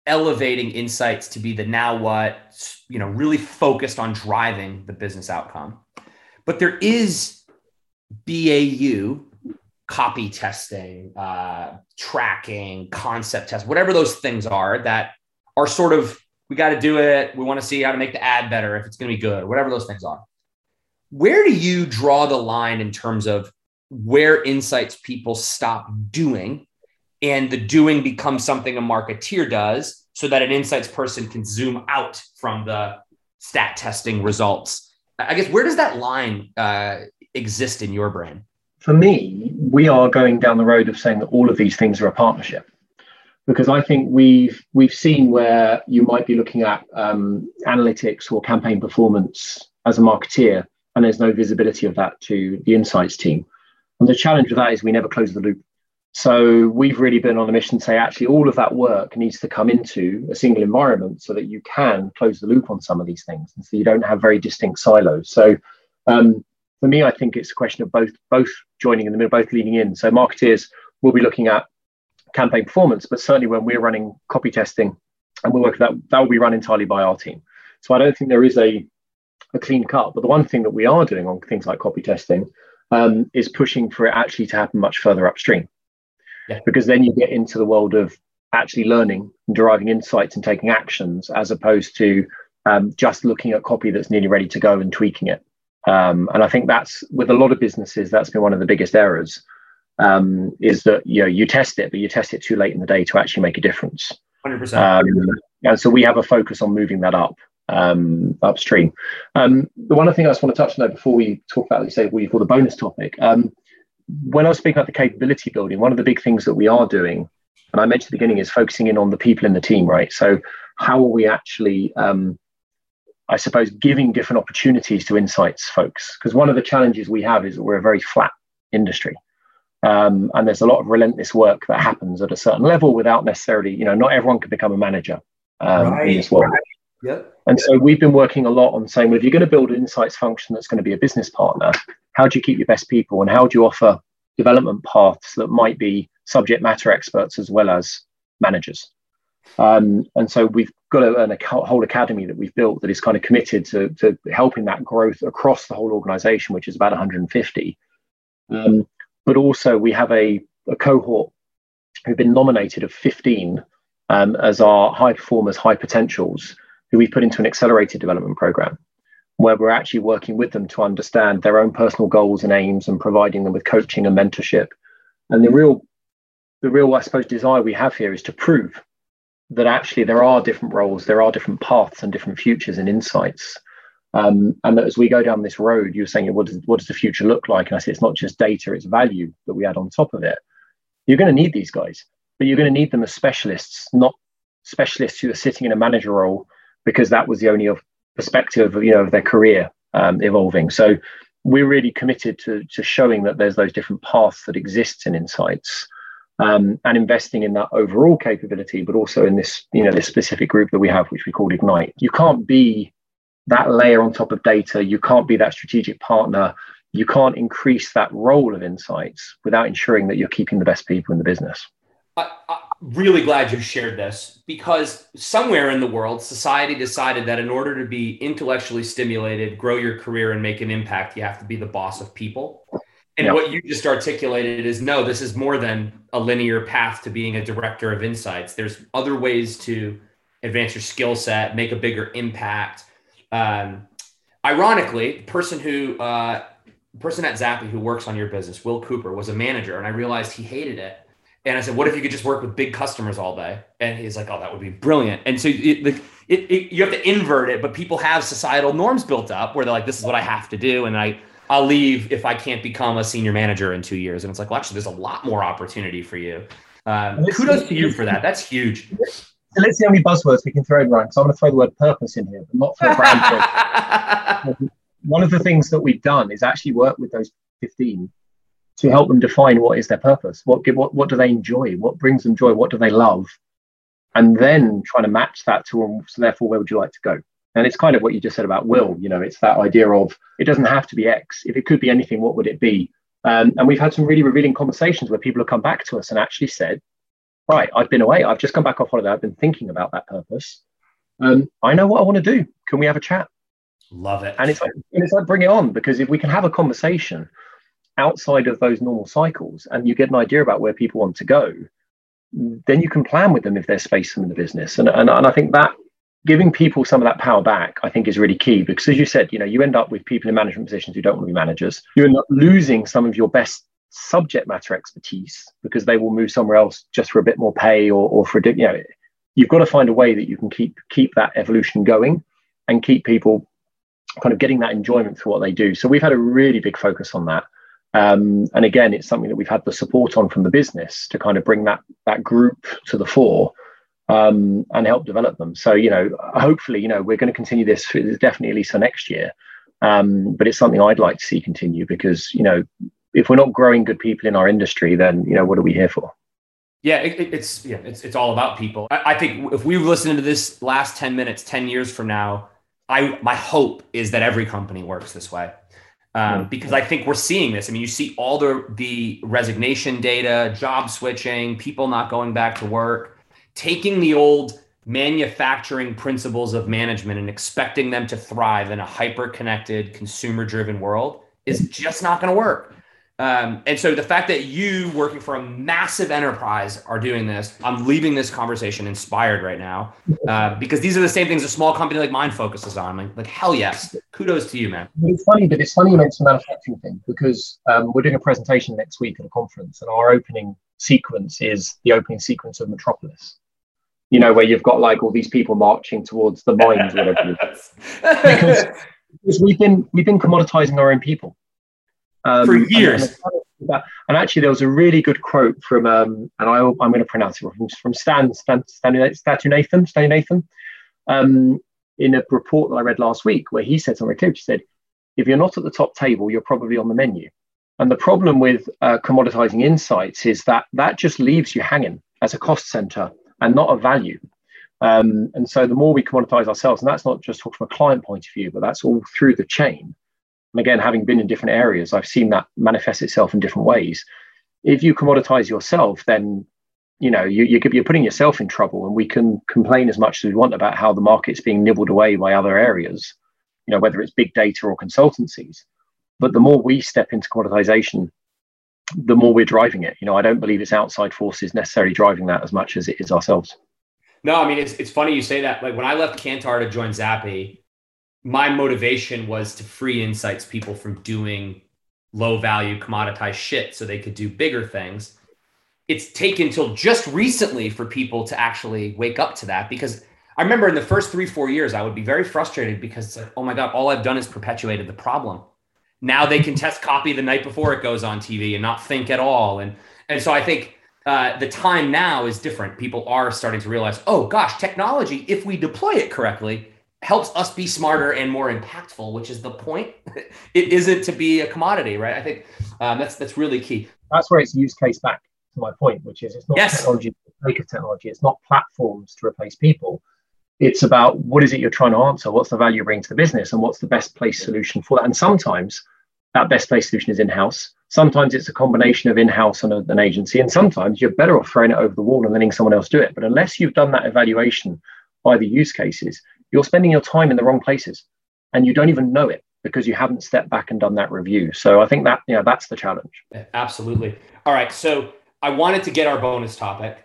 elevating insights to be the now what you know really focused on driving the business outcome. But there is BAU copy testing, uh, tracking, concept test, whatever those things are that are sort of we got to do it. We want to see how to make the ad better if it's going to be good, whatever those things are where do you draw the line in terms of where insights people stop doing and the doing becomes something a marketeer does so that an insights person can zoom out from the stat testing results i guess where does that line uh, exist in your brain
For me, we are going down the road of saying that all of these things are a partnership. Because I think we've we've seen where you might be looking at um, analytics or campaign performance as a marketeer, and there's no visibility of that to the insights team. And the challenge with that is we never close the loop. So we've really been on a mission to say actually all of that work needs to come into a single environment so that you can close the loop on some of these things, and so you don't have very distinct silos. So um, for me, I think it's a question of both both joining in the middle, both leading in. So marketeers will be looking at campaign performance, but certainly when we're running copy testing and we're working that that will be run entirely by our team. So I don't think there is a a clean cut. But the one thing that we are doing on things like copy testing um, is pushing for it actually to happen much further upstream. Yeah. Because then you get into the world of actually learning and deriving insights and taking actions as opposed to um, just looking at copy that's nearly ready to go and tweaking it. Um, and I think that's with a lot of businesses, that's been one of the biggest errors. Um, is that you know you test it, but you test it too late in the day to actually make a difference.
Hundred percent. Um,
and so we have a focus on moving that up um, upstream. Um, the one other thing I just want to touch on though before we talk about, let's say, what you call the bonus topic. Um, when I was speaking about the capability building, one of the big things that we are doing, and I mentioned at the beginning, is focusing in on the people in the team, right? So how are we actually, um, I suppose, giving different opportunities to insights folks? Because one of the challenges we have is that we're a very flat industry. Um, and there's a lot of relentless work that happens at a certain level without necessarily, you know, not everyone can become a manager um, right, in this world. Right.
Yep.
And so we've been working a lot on saying, well, if you're going to build an insights function that's going to be a business partner, how do you keep your best people and how do you offer development paths that might be subject matter experts as well as managers? Um, and so we've got a, a, whole academy that we've built that is kind of committed to, to helping that growth across the whole organization, which is about 150. Um, but also we have a, a cohort who've been nominated of 15 um, as our high performers, high potentials who we've put into an accelerated development program where we're actually working with them to understand their own personal goals and aims and providing them with coaching and mentorship. And the real, the real, I suppose, desire we have here is to prove that actually there are different roles, there are different paths and different futures and insights. Um, and that as we go down this road, you're saying, what does, what does the future look like? And I say, it's not just data, it's value that we add on top of it. You're going to need these guys, but you're going to need them as specialists, not specialists who are sitting in a manager role because that was the only perspective of you know of their career um, evolving. So we're really committed to to showing that there's those different paths that exist in insights. Um, and investing in that overall capability, but also in this, you know, this specific group that we have, which we call Ignite. You can't be that layer on top of data. You can't be that strategic partner. You can't increase that role of insights without ensuring that you're keeping the best people in the business.
I, am really glad you shared this because somewhere in the world, society decided that in order to be intellectually stimulated, grow your career, and make an impact, you have to be the boss of people. And yep. what you just articulated is no, this is more than a linear path to being a director of insights. There's other ways to advance your skill set, make a bigger impact. Um, ironically, the person who, uh, person at Zappi who works on your business, Will Cooper, was a manager, and I realized he hated it and I said, what if you could just work with big customers all day? And he's like, oh, that would be brilliant. And so it, it, it, you have to invert it, but people have societal norms built up where they're like, this is what I have to do. And I, I'll leave if I can't become a senior manager in two years. And it's like, well, actually, there's a lot more opportunity for you. Um, kudos to you for that. That's huge.
So let's see how many buzzwords we can throw in, Ryan. So I'm going to throw the word purpose in here, but not for a brand. One of the things that we've done is actually work with those 15 to help them define what is their purpose, what what what do they enjoy, what brings them joy, what do they love, and then trying to match that to them. so therefore where would you like to go? And it's kind of what you just said about will. You know, it's that idea of it doesn't have to be X. If it could be anything, what would it be? Um, and we've had some really revealing conversations where people have come back to us and actually said, "Right, I've been away. I've just come back off holiday. I've been thinking about that purpose. Um, I know what I want to do. Can we have a chat?"
Love it.
And it's like, and it's like bring it on because if we can have a conversation outside of those normal cycles and you get an idea about where people want to go, then you can plan with them if there's space in the business. And, and, and I think that giving people some of that power back, I think is really key because as you said, you know, you end up with people in management positions who don't want to be managers. You end up losing some of your best subject matter expertise because they will move somewhere else just for a bit more pay or, or for, you know, you've got to find a way that you can keep, keep that evolution going and keep people kind of getting that enjoyment through what they do. So we've had a really big focus on that. Um, and again, it's something that we've had the support on from the business to kind of bring that that group to the fore um, and help develop them. So you know, hopefully, you know, we're going to continue this definitely at least for next year. Um, but it's something I'd like to see continue because you know if we're not growing good people in our industry, then you know what are we here for?
Yeah, it, it's yeah, it's it's all about people. I, I think if we've listened to this last ten minutes, ten years from now, I my hope is that every company works this way. Um, because I think we're seeing this. I mean, you see all the the resignation data, job switching, people not going back to work, taking the old manufacturing principles of management and expecting them to thrive in a hyper connected, consumer driven world is just not going to work. Um, and so the fact that you working for a massive enterprise are doing this, I'm leaving this conversation inspired right now uh, because these are the same things a small company like mine focuses on. Like, like hell yes, kudos to you, man.
It's funny, but it's funny you mentioned the manufacturing thing because um, we're doing a presentation next week at a conference, and our opening sequence is the opening sequence of Metropolis. You know, where you've got like all these people marching towards the mines, whatever. because, because we've been we've been commoditizing our own people
um, for years.
And, and, actually, there was a really good quote from, um, and I, am going to pronounce it wrong, from Stan, Stan, Stan, Nathan, Stan Nathan, um, in a report that I read last week, where he said something clear. He said, if you're not at the top table, you're probably on the menu. And the problem with uh, commoditizing insights is that that just leaves you hanging as a cost center and not a value. Um, and so the more we commoditize ourselves, and that's not just from a client point of view, but that's all through the chain, and again, having been in different areas, I've seen that manifest itself in different ways. If you commoditize yourself, then you know you, you're putting yourself in trouble. And we can complain as much as we want about how the market's being nibbled away by other areas, you know, whether it's big data or consultancies. But the more we step into commoditization, the more we're driving it. You know, I don't believe it's outside forces necessarily driving that as much as it is ourselves.
No, I mean it's it's funny you say that. Like when I left Kantar to join Zappi, my motivation was to free insights people from doing low value commoditized shit so they could do bigger things it's taken till just recently for people to actually wake up to that because i remember in the first three four years i would be very frustrated because it's like oh my god all i've done is perpetuated the problem now they can test copy the night before it goes on tv and not think at all and and so i think uh, the time now is different people are starting to realize oh gosh technology if we deploy it correctly helps us be smarter and more impactful, which is the point. it isn't to be a commodity, right? I think um, that's that's really key.
That's where it's use case back to my point, which is it's not
yes.
technology the sake of technology. It's not platforms to replace people. It's about what is it you're trying to answer? What's the value you bring to the business, and what's the best place solution for that? And sometimes that best place solution is in house. Sometimes it's a combination of in house and an agency, and sometimes you're better off throwing it over the wall and letting someone else do it. But unless you've done that evaluation by the use cases, you're spending your time in the wrong places and you don't even know it because you haven't stepped back and done that review. So I think that, you know, that's the challenge.
Absolutely. All right. So I wanted to get our bonus topic.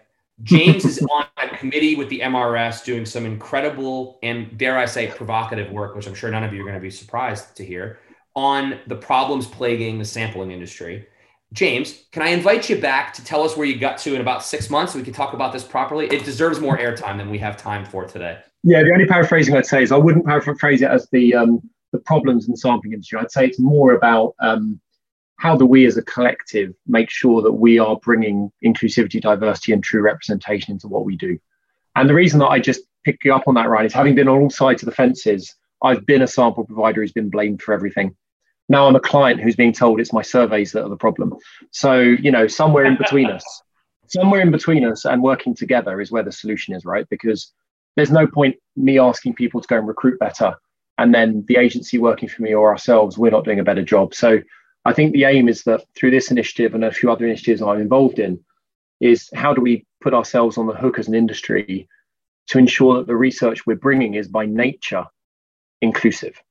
James is on a committee with the MRS doing some incredible and dare I say provocative work, which I'm sure none of you are going to be surprised to hear on the problems plaguing the sampling industry. James, can I invite you back to tell us where you got to in about six months so we can talk about this properly? It deserves more airtime than we have time for today.
Yeah, the only paraphrasing I'd say is I wouldn't paraphrase it as the um, the problems in the sampling industry. I'd say it's more about um, how do we as a collective make sure that we are bringing inclusivity, diversity, and true representation into what we do. And the reason that I just pick you up on that, Ryan, is having been on all sides of the fences, I've been a sample provider who's been blamed for everything. Now I'm a client who's being told it's my surveys that are the problem. So, you know, somewhere in between us, somewhere in between us and working together is where the solution is, right? Because there's no point me asking people to go and recruit better and then the agency working for me or ourselves we're not doing a better job so i think the aim is that through this initiative and a few other initiatives i'm involved in is how do we put ourselves on the hook as an industry to ensure that the research we're bringing is by nature inclusive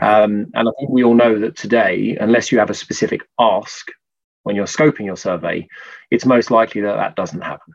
um, and i think we all know that today unless you have a specific ask when you're scoping your survey it's most likely that that doesn't happen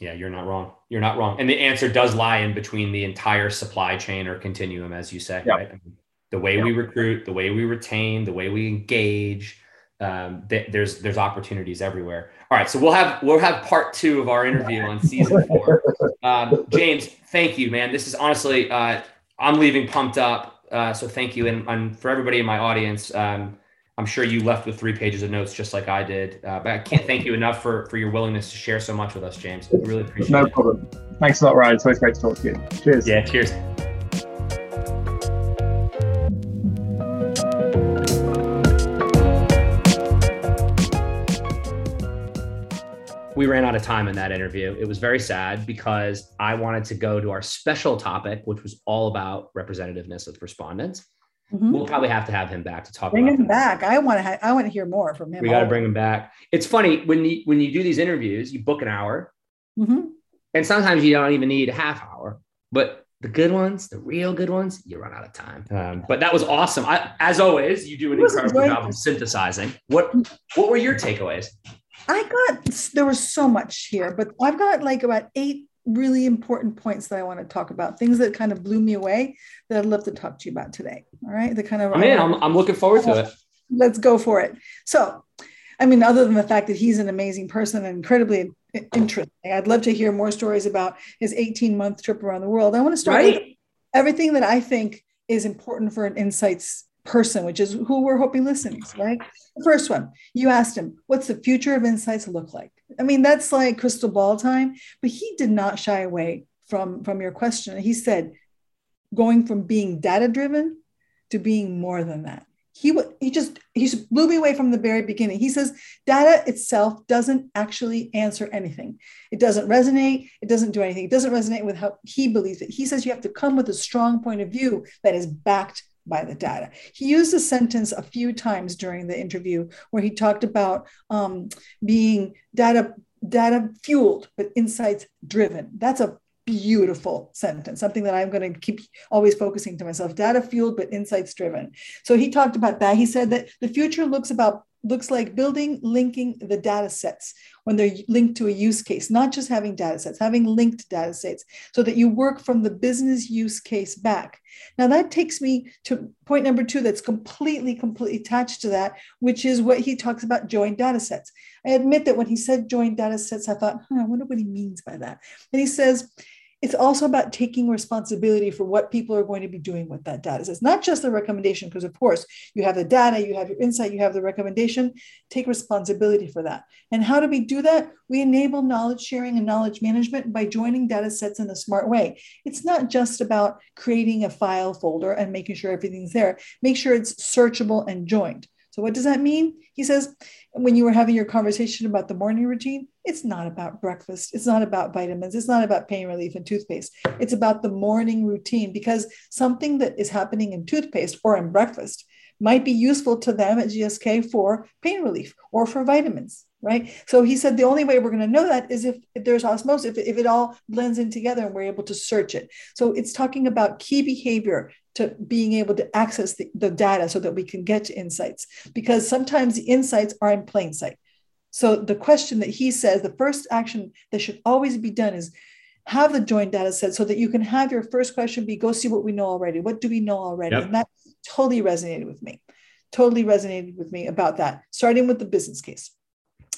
yeah, you're not wrong. You're not wrong. And the answer does lie in between the entire supply chain or continuum, as you say, yeah. right? I mean, the way yeah. we recruit, the way we retain, the way we engage. Um, th- there's there's opportunities everywhere. All right, so we'll have we'll have part two of our interview on season four. Um, James, thank you, man. This is honestly, uh, I'm leaving pumped up. Uh, so thank you, and, and for everybody in my audience. Um, I'm sure you left with three pages of notes just like I did. Uh, but I can't thank you enough for for your willingness to share so much with us, James. We really appreciate
no
it.
No problem. Thanks a lot, Ryan. It's always great to talk to you. Cheers.
Yeah, cheers. We ran out of time in that interview. It was very sad because I wanted to go to our special topic, which was all about representativeness of respondents.
Mhm.
We'll probably have to have him back to talk
Bring him
that.
back. I want to. Ha- I want to hear more from him.
We got to bring him back. It's funny when you when you do these interviews, you book an hour,
hmm
and sometimes you don't even need a half hour. But the good ones, the real good ones, you run out of time. Um, but that was awesome. I, as always, you do an incredible job of synthesizing. What what were your takeaways?
I got there was so much here, but I've got like about eight really important points that I want to talk about. Things that kind of blew me away that I'd love to talk to you about today. All right, the kind of
I'm in. I'm, I'm looking forward to it.
let's go for it. So, I mean, other than the fact that he's an amazing person and incredibly interesting, I'd love to hear more stories about his 18 month trip around the world. I want to start with everything that I think is important for an insights person, which is who we're hoping listens, right? The first one, you asked him, what's the future of insights look like? I mean, that's like crystal ball time, but he did not shy away from, from your question. He said, going from being data driven to being more than that. He, he just he just blew me away from the very beginning. He says data itself doesn't actually answer anything. It doesn't resonate. It doesn't do anything. It doesn't resonate with how he believes it. He says you have to come with a strong point of view that is backed by the data. He used a sentence a few times during the interview where he talked about um, being data data fueled but insights driven. That's a beautiful sentence, something that I'm going to keep always focusing to myself. Data fueled but insights driven. So he talked about that. He said that the future looks about looks like building linking the data sets when they're linked to a use case not just having data sets having linked data sets so that you work from the business use case back. Now that takes me to point number two that's completely completely attached to that which is what he talks about joint data sets. I admit that when he said joint data sets i thought huh, i wonder what he means by that. And he says it's also about taking responsibility for what people are going to be doing with that data. So it's not just the recommendation, because of course you have the data, you have your insight, you have the recommendation. Take responsibility for that. And how do we do that? We enable knowledge sharing and knowledge management by joining data sets in a smart way. It's not just about creating a file folder and making sure everything's there. Make sure it's searchable and joined. So what does that mean? He says, when you were having your conversation about the morning routine, it's not about breakfast. It's not about vitamins. It's not about pain relief and toothpaste. It's about the morning routine because something that is happening in toothpaste or in breakfast might be useful to them at GSK for pain relief or for vitamins, right? So he said the only way we're going to know that is if, if there's osmosis, if, if it all blends in together and we're able to search it. So it's talking about key behavior to being able to access the, the data so that we can get to insights because sometimes the insights are in plain sight. So the question that he says, the first action that should always be done is have the joint data set so that you can have your first question be go see what we know already. What do we know already?
Yep.
And that totally resonated with me. Totally resonated with me about that, starting with the business case.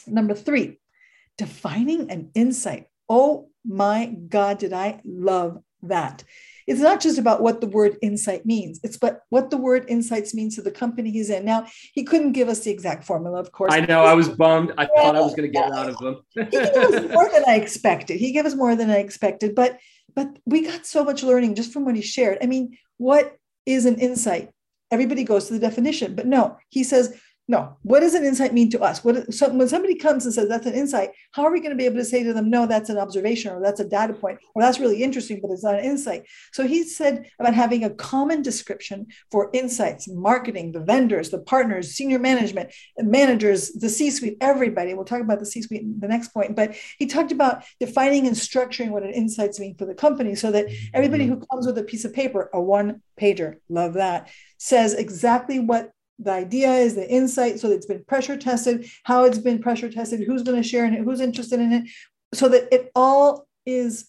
Number three, defining an insight. Oh my God, did I love that? It's not just about what the word insight means, it's but what the word insights means to the company he's in. Now, he couldn't give us the exact formula, of course.
I know. I was bummed. I thought I was going to get it out of him.
he gave us more than I expected. He gave us more than I expected, but but we got so much learning just from what he shared. I mean, what is an insight? Everybody goes to the definition, but no, he says, no, what does an insight mean to us? What so when somebody comes and says that's an insight, how are we going to be able to say to them, no, that's an observation or that's a data point or that's really interesting, but it's not an insight? So he said about having a common description for insights, marketing, the vendors, the partners, senior management, managers, the C-suite, everybody. We'll talk about the C-suite in the next point, but he talked about defining and structuring what an insights mean for the company so that everybody mm-hmm. who comes with a piece of paper, a one pager, love that, says exactly what the idea is, the insight, so it's been pressure tested, how it's been pressure tested, who's going to share in it, who's interested in it, so that it all is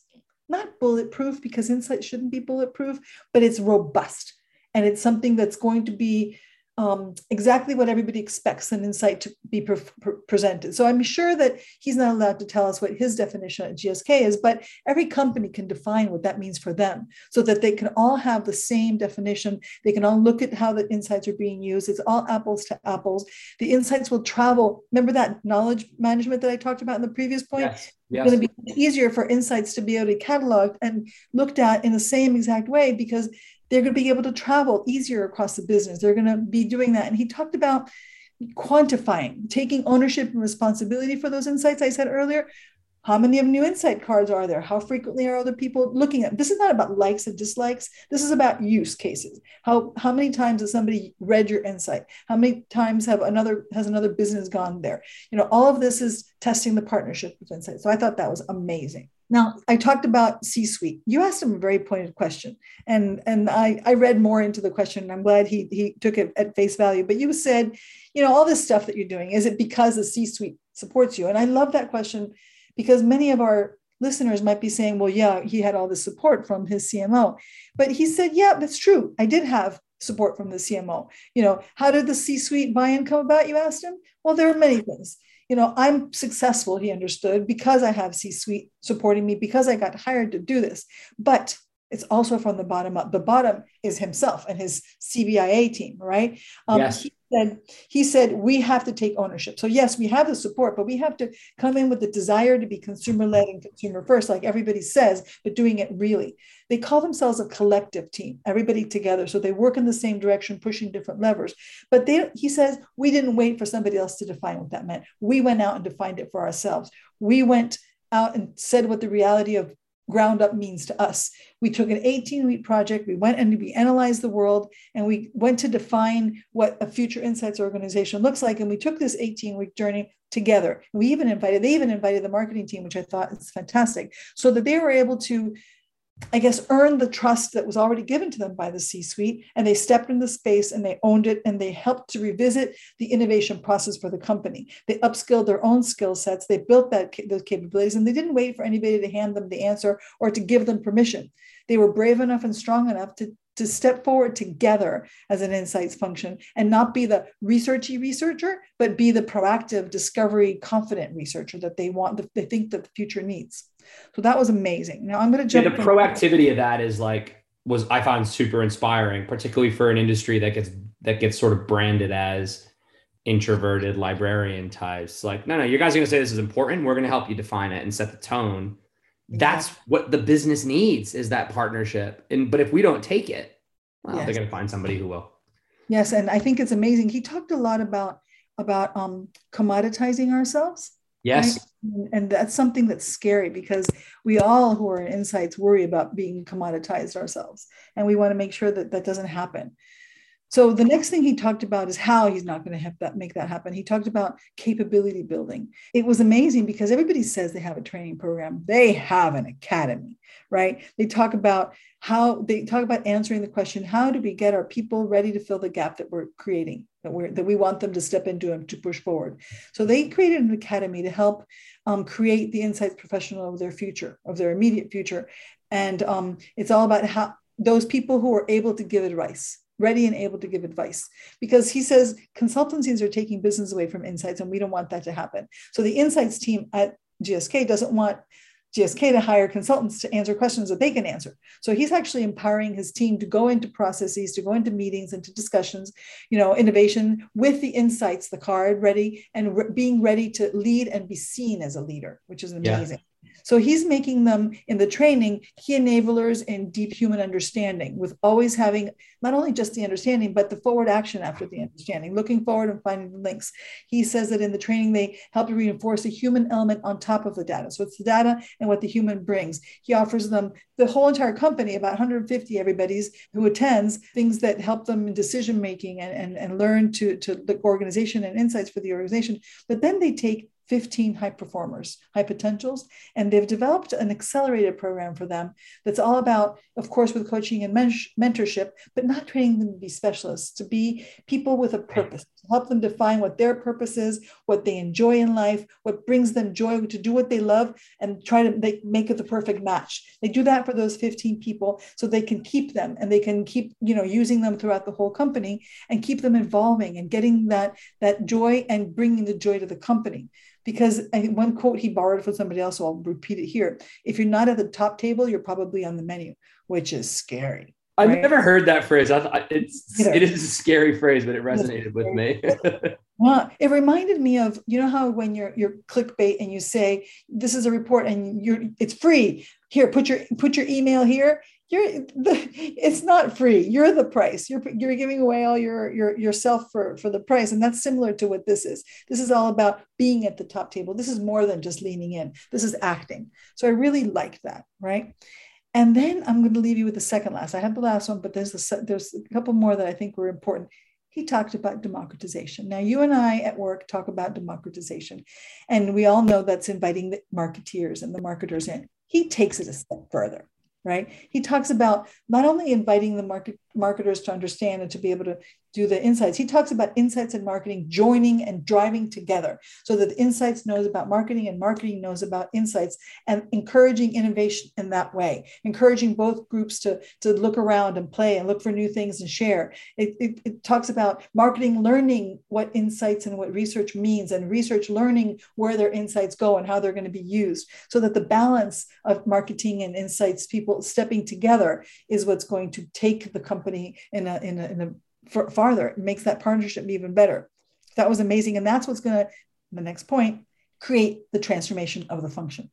not bulletproof because insight shouldn't be bulletproof, but it's robust. And it's something that's going to be um, exactly what everybody expects an insight to be pre- pre- presented. So I'm sure that he's not allowed to tell us what his definition at GSK is, but every company can define what that means for them so that they can all have the same definition. They can all look at how the insights are being used. It's all apples to apples. The insights will travel. Remember that knowledge management that I talked about in the previous point?
Yes.
It's going to be easier for insights to be able to be cataloged and looked at in the same exact way because they're going to be able to travel easier across the business. They're going to be doing that. And he talked about quantifying, taking ownership and responsibility for those insights I said earlier. How many of new insight cards are there? How frequently are other people looking at? This is not about likes and dislikes. This is about use cases. How how many times has somebody read your insight? How many times have another has another business gone there? You know, all of this is testing the partnership with insight. So I thought that was amazing. Now, I talked about C-suite. You asked him a very pointed question, and and I, I read more into the question. And I'm glad he he took it at face value. But you said, you know, all this stuff that you're doing is it because the C-suite supports you? And I love that question because many of our listeners might be saying, well, yeah, he had all this support from his CMO. But he said, yeah, that's true. I did have support from the CMO. You know, how did the C suite buy in come about? You asked him. Well, there are many things. You know, I'm successful, he understood, because I have C suite supporting me, because I got hired to do this. But it's also from the bottom up. The bottom is himself and his CBIA team, right?
Um, yes.
He said, he said, we have to take ownership. So yes, we have the support, but we have to come in with the desire to be consumer-led and consumer first, like everybody says, but doing it really. They call themselves a collective team, everybody together. So they work in the same direction, pushing different levers. But they, he says, we didn't wait for somebody else to define what that meant. We went out and defined it for ourselves. We went out and said what the reality of ground up means to us. We took an 18 week project, we went and we analyzed the world, and we went to define what a future insights organization looks like. And we took this 18 week journey together. We even invited, they even invited the marketing team, which I thought is fantastic, so that they were able to I guess, earned the trust that was already given to them by the C suite. And they stepped into the space and they owned it and they helped to revisit the innovation process for the company. They upskilled their own skill sets. They built that, those capabilities and they didn't wait for anybody to hand them the answer or to give them permission. They were brave enough and strong enough to, to step forward together as an insights function and not be the researchy researcher, but be the proactive, discovery, confident researcher that they want, they think that the future needs. So that was amazing. Now I'm going to jump.
Yeah, the proactivity of that is like was I found super inspiring, particularly for an industry that gets that gets sort of branded as introverted librarian types. Like, no, no, you guys are going to say this is important. We're going to help you define it and set the tone. That's what the business needs is that partnership. And but if we don't take it, well, yes. they're going to find somebody who will.
Yes, and I think it's amazing. He talked a lot about about um, commoditizing ourselves
Yes.
Right? And that's something that's scary because we all who are in insights worry about being commoditized ourselves. And we want to make sure that that doesn't happen. So the next thing he talked about is how he's not going to that make that happen. He talked about capability building. It was amazing because everybody says they have a training program. They have an academy, right? They talk about how they talk about answering the question, how do we get our people ready to fill the gap that we're creating, that we're that we want them to step into and to push forward. So they created an academy to help um, create the insights professional of their future, of their immediate future. And um, it's all about how those people who are able to give advice ready and able to give advice because he says consultancies are taking business away from insights and we don't want that to happen so the insights team at gsk doesn't want GSK to hire consultants to answer questions that they can answer. So he's actually empowering his team to go into processes, to go into meetings, into discussions, you know, innovation with the insights, the card ready, and re- being ready to lead and be seen as a leader, which is amazing. Yeah. So he's making them in the training key enablers in deep human understanding, with always having not only just the understanding, but the forward action after the understanding, looking forward and finding the links. He says that in the training, they help to reinforce a human element on top of the data. So it's the data and what the human brings. He offers them the whole entire company, about 150 everybody's who attends, things that help them in decision making and, and, and learn to, to the organization and insights for the organization. But then they take 15 high performers, high potentials, and they've developed an accelerated program for them that's all about, of course, with coaching and men- mentorship, but not training them to be specialists, to be people with a mm. purpose, to help them define what their purpose is, what they enjoy in life, what brings them joy to do what they love, and try to make, make it the perfect match. They do that for those 15 people so they can keep them and they can keep, you know, using them throughout the whole company and keep them evolving and getting that, that joy and bringing the joy to the company because one quote he borrowed from somebody else, so I'll repeat it here. If you're not at the top table, you're probably on the menu, which is scary.
I've right? never heard that phrase. I thought it's it is a scary phrase, but it resonated with me.
well, it reminded me of you know how when you're you're clickbait and you say this is a report and you're it's free. Here, put your put your email here you're the, it's not free. You're the price. You're you're giving away all your your yourself for for the price. And that's similar to what this is. This is all about being at the top table. This is more than just leaning in. This is acting. So i really like that right? And then i'm going to leave you with the second last. I have the last one but there's a there's a couple more that i think were important. He talked about democratization. Now, you and I at work talk about democratization, and we all know that's inviting the marketeers and the marketers in. He takes it a step further right? He talks about not only inviting the market marketers to understand and to be able to do the insights. He talks about insights and marketing joining and driving together so that insights knows about marketing and marketing knows about insights and encouraging innovation in that way, encouraging both groups to, to look around and play and look for new things and share. It, it, it talks about marketing learning what insights and what research means and research learning where their insights go and how they're going to be used so that the balance of marketing and insights people stepping together is what's going to take the company in a, in a, in a farther. It makes that partnership even better. That was amazing. And that's what's going to, the next point, create the transformation of the function.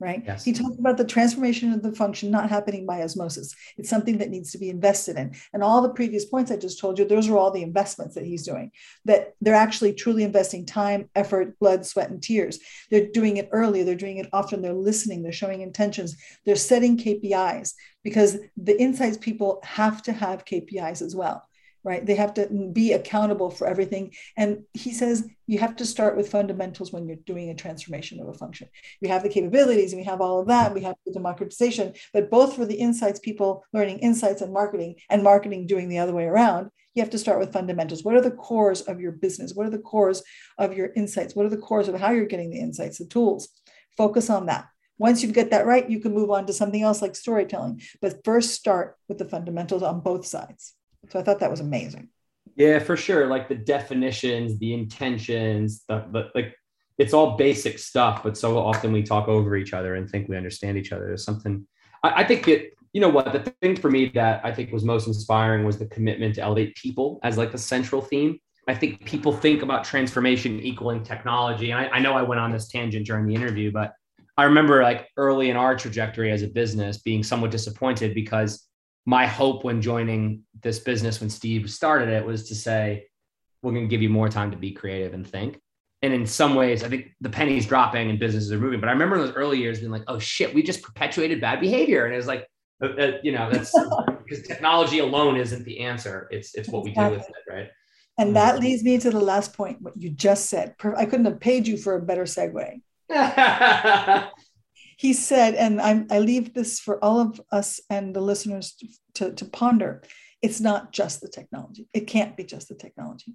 Right. Yes. He talked about the transformation of the function not happening by osmosis. It's something that needs to be invested in. And all the previous points I just told you, those are all the investments that he's doing, that they're actually truly investing time, effort, blood, sweat, and tears. They're doing it early, they're doing it often, they're listening, they're showing intentions, they're setting KPIs because the insights people have to have KPIs as well right? They have to be accountable for everything. And he says you have to start with fundamentals when you're doing a transformation of a function. We have the capabilities and we have all of that. We have the democratization, but both for the insights people learning insights and marketing and marketing doing the other way around, you have to start with fundamentals. What are the cores of your business? What are the cores of your insights? What are the cores of how you're getting the insights, the tools? Focus on that. Once you get that right, you can move on to something else like storytelling. But first, start with the fundamentals on both sides. So I thought that was amazing.
Yeah, for sure. Like the definitions, the intentions, the, the like it's all basic stuff, but so often we talk over each other and think we understand each other. There's something I, I think that you know what the thing for me that I think was most inspiring was the commitment to elevate people as like the central theme. I think people think about transformation equaling technology. And I, I know I went on this tangent during the interview, but I remember like early in our trajectory as a business being somewhat disappointed because my hope when joining this business when Steve started it was to say, we're going to give you more time to be creative and think. And in some ways, I think the penny's dropping and businesses are moving. But I remember in those early years being like, oh shit, we just perpetuated bad behavior. And it was like, uh, uh you know, that's because technology alone isn't the answer. It's it's what we do with it, right?
And that mm-hmm. leads me to the last point, what you just said. I couldn't have paid you for a better segue. he said, and I'm, i leave this for all of us and the listeners to, to, to ponder it's not just the technology. It can't be just the technology.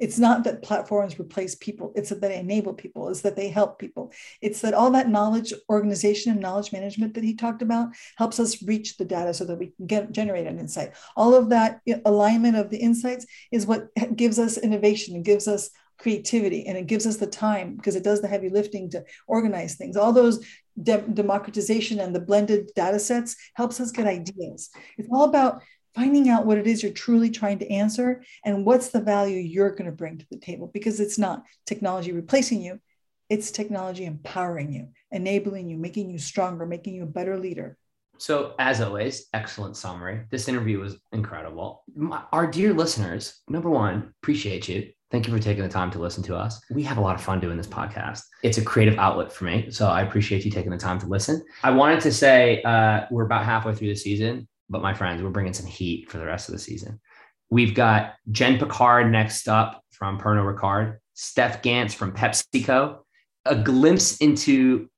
It's not that platforms replace people, it's that they enable people, it's that they help people. It's that all that knowledge organization and knowledge management that he talked about helps us reach the data so that we can get, generate an insight. All of that alignment of the insights is what gives us innovation and gives us creativity and it gives us the time because it does the heavy lifting to organize things all those de- democratization and the blended data sets helps us get ideas it's all about finding out what it is you're truly trying to answer and what's the value you're going to bring to the table because it's not technology replacing you it's technology empowering you enabling you making you stronger making you a better leader
so, as always, excellent summary. This interview was incredible. My, our dear listeners, number one, appreciate you. Thank you for taking the time to listen to us. We have a lot of fun doing this podcast. It's a creative outlet for me. So I appreciate you taking the time to listen. I wanted to say uh, we're about halfway through the season, but my friends, we're bringing some heat for the rest of the season. We've got Jen Picard next up from Pernod Ricard, Steph Gans from PepsiCo, a glimpse into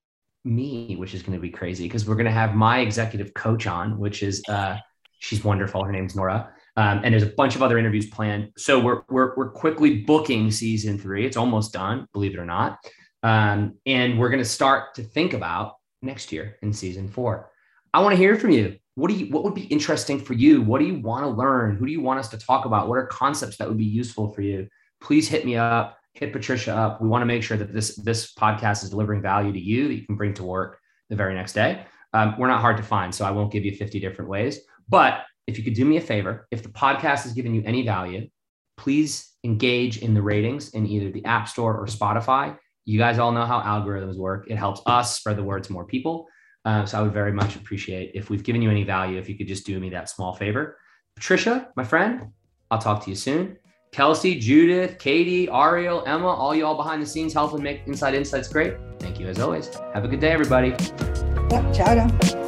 me, which is going to be crazy because we're going to have my executive coach on, which is uh, she's wonderful. Her name's Nora. Um, and there's a bunch of other interviews planned. So we're, we're, we're quickly booking season three. It's almost done, believe it or not. Um, and we're going to start to think about next year in season four. I want to hear from you. What do you, what would be interesting for you? What do you want to learn? Who do you want us to talk about? What are concepts that would be useful for you? Please hit me up, hit Patricia up. We want to make sure that this, this podcast is delivering value to you that you can bring to work the very next day. Um, we're not hard to find, so I won't give you 50 different ways, but if you could do me a favor, if the podcast has given you any value, please engage in the ratings in either the App Store or Spotify. You guys all know how algorithms work. It helps us spread the word to more people. Uh, so I would very much appreciate if we've given you any value, if you could just do me that small favor. Patricia, my friend, I'll talk to you soon. Kelsey, Judith, Katie, Ariel, Emma, all y'all behind the scenes helping make Inside Insights great. Thank you as always. Have a good day, everybody.
Yep, ciao.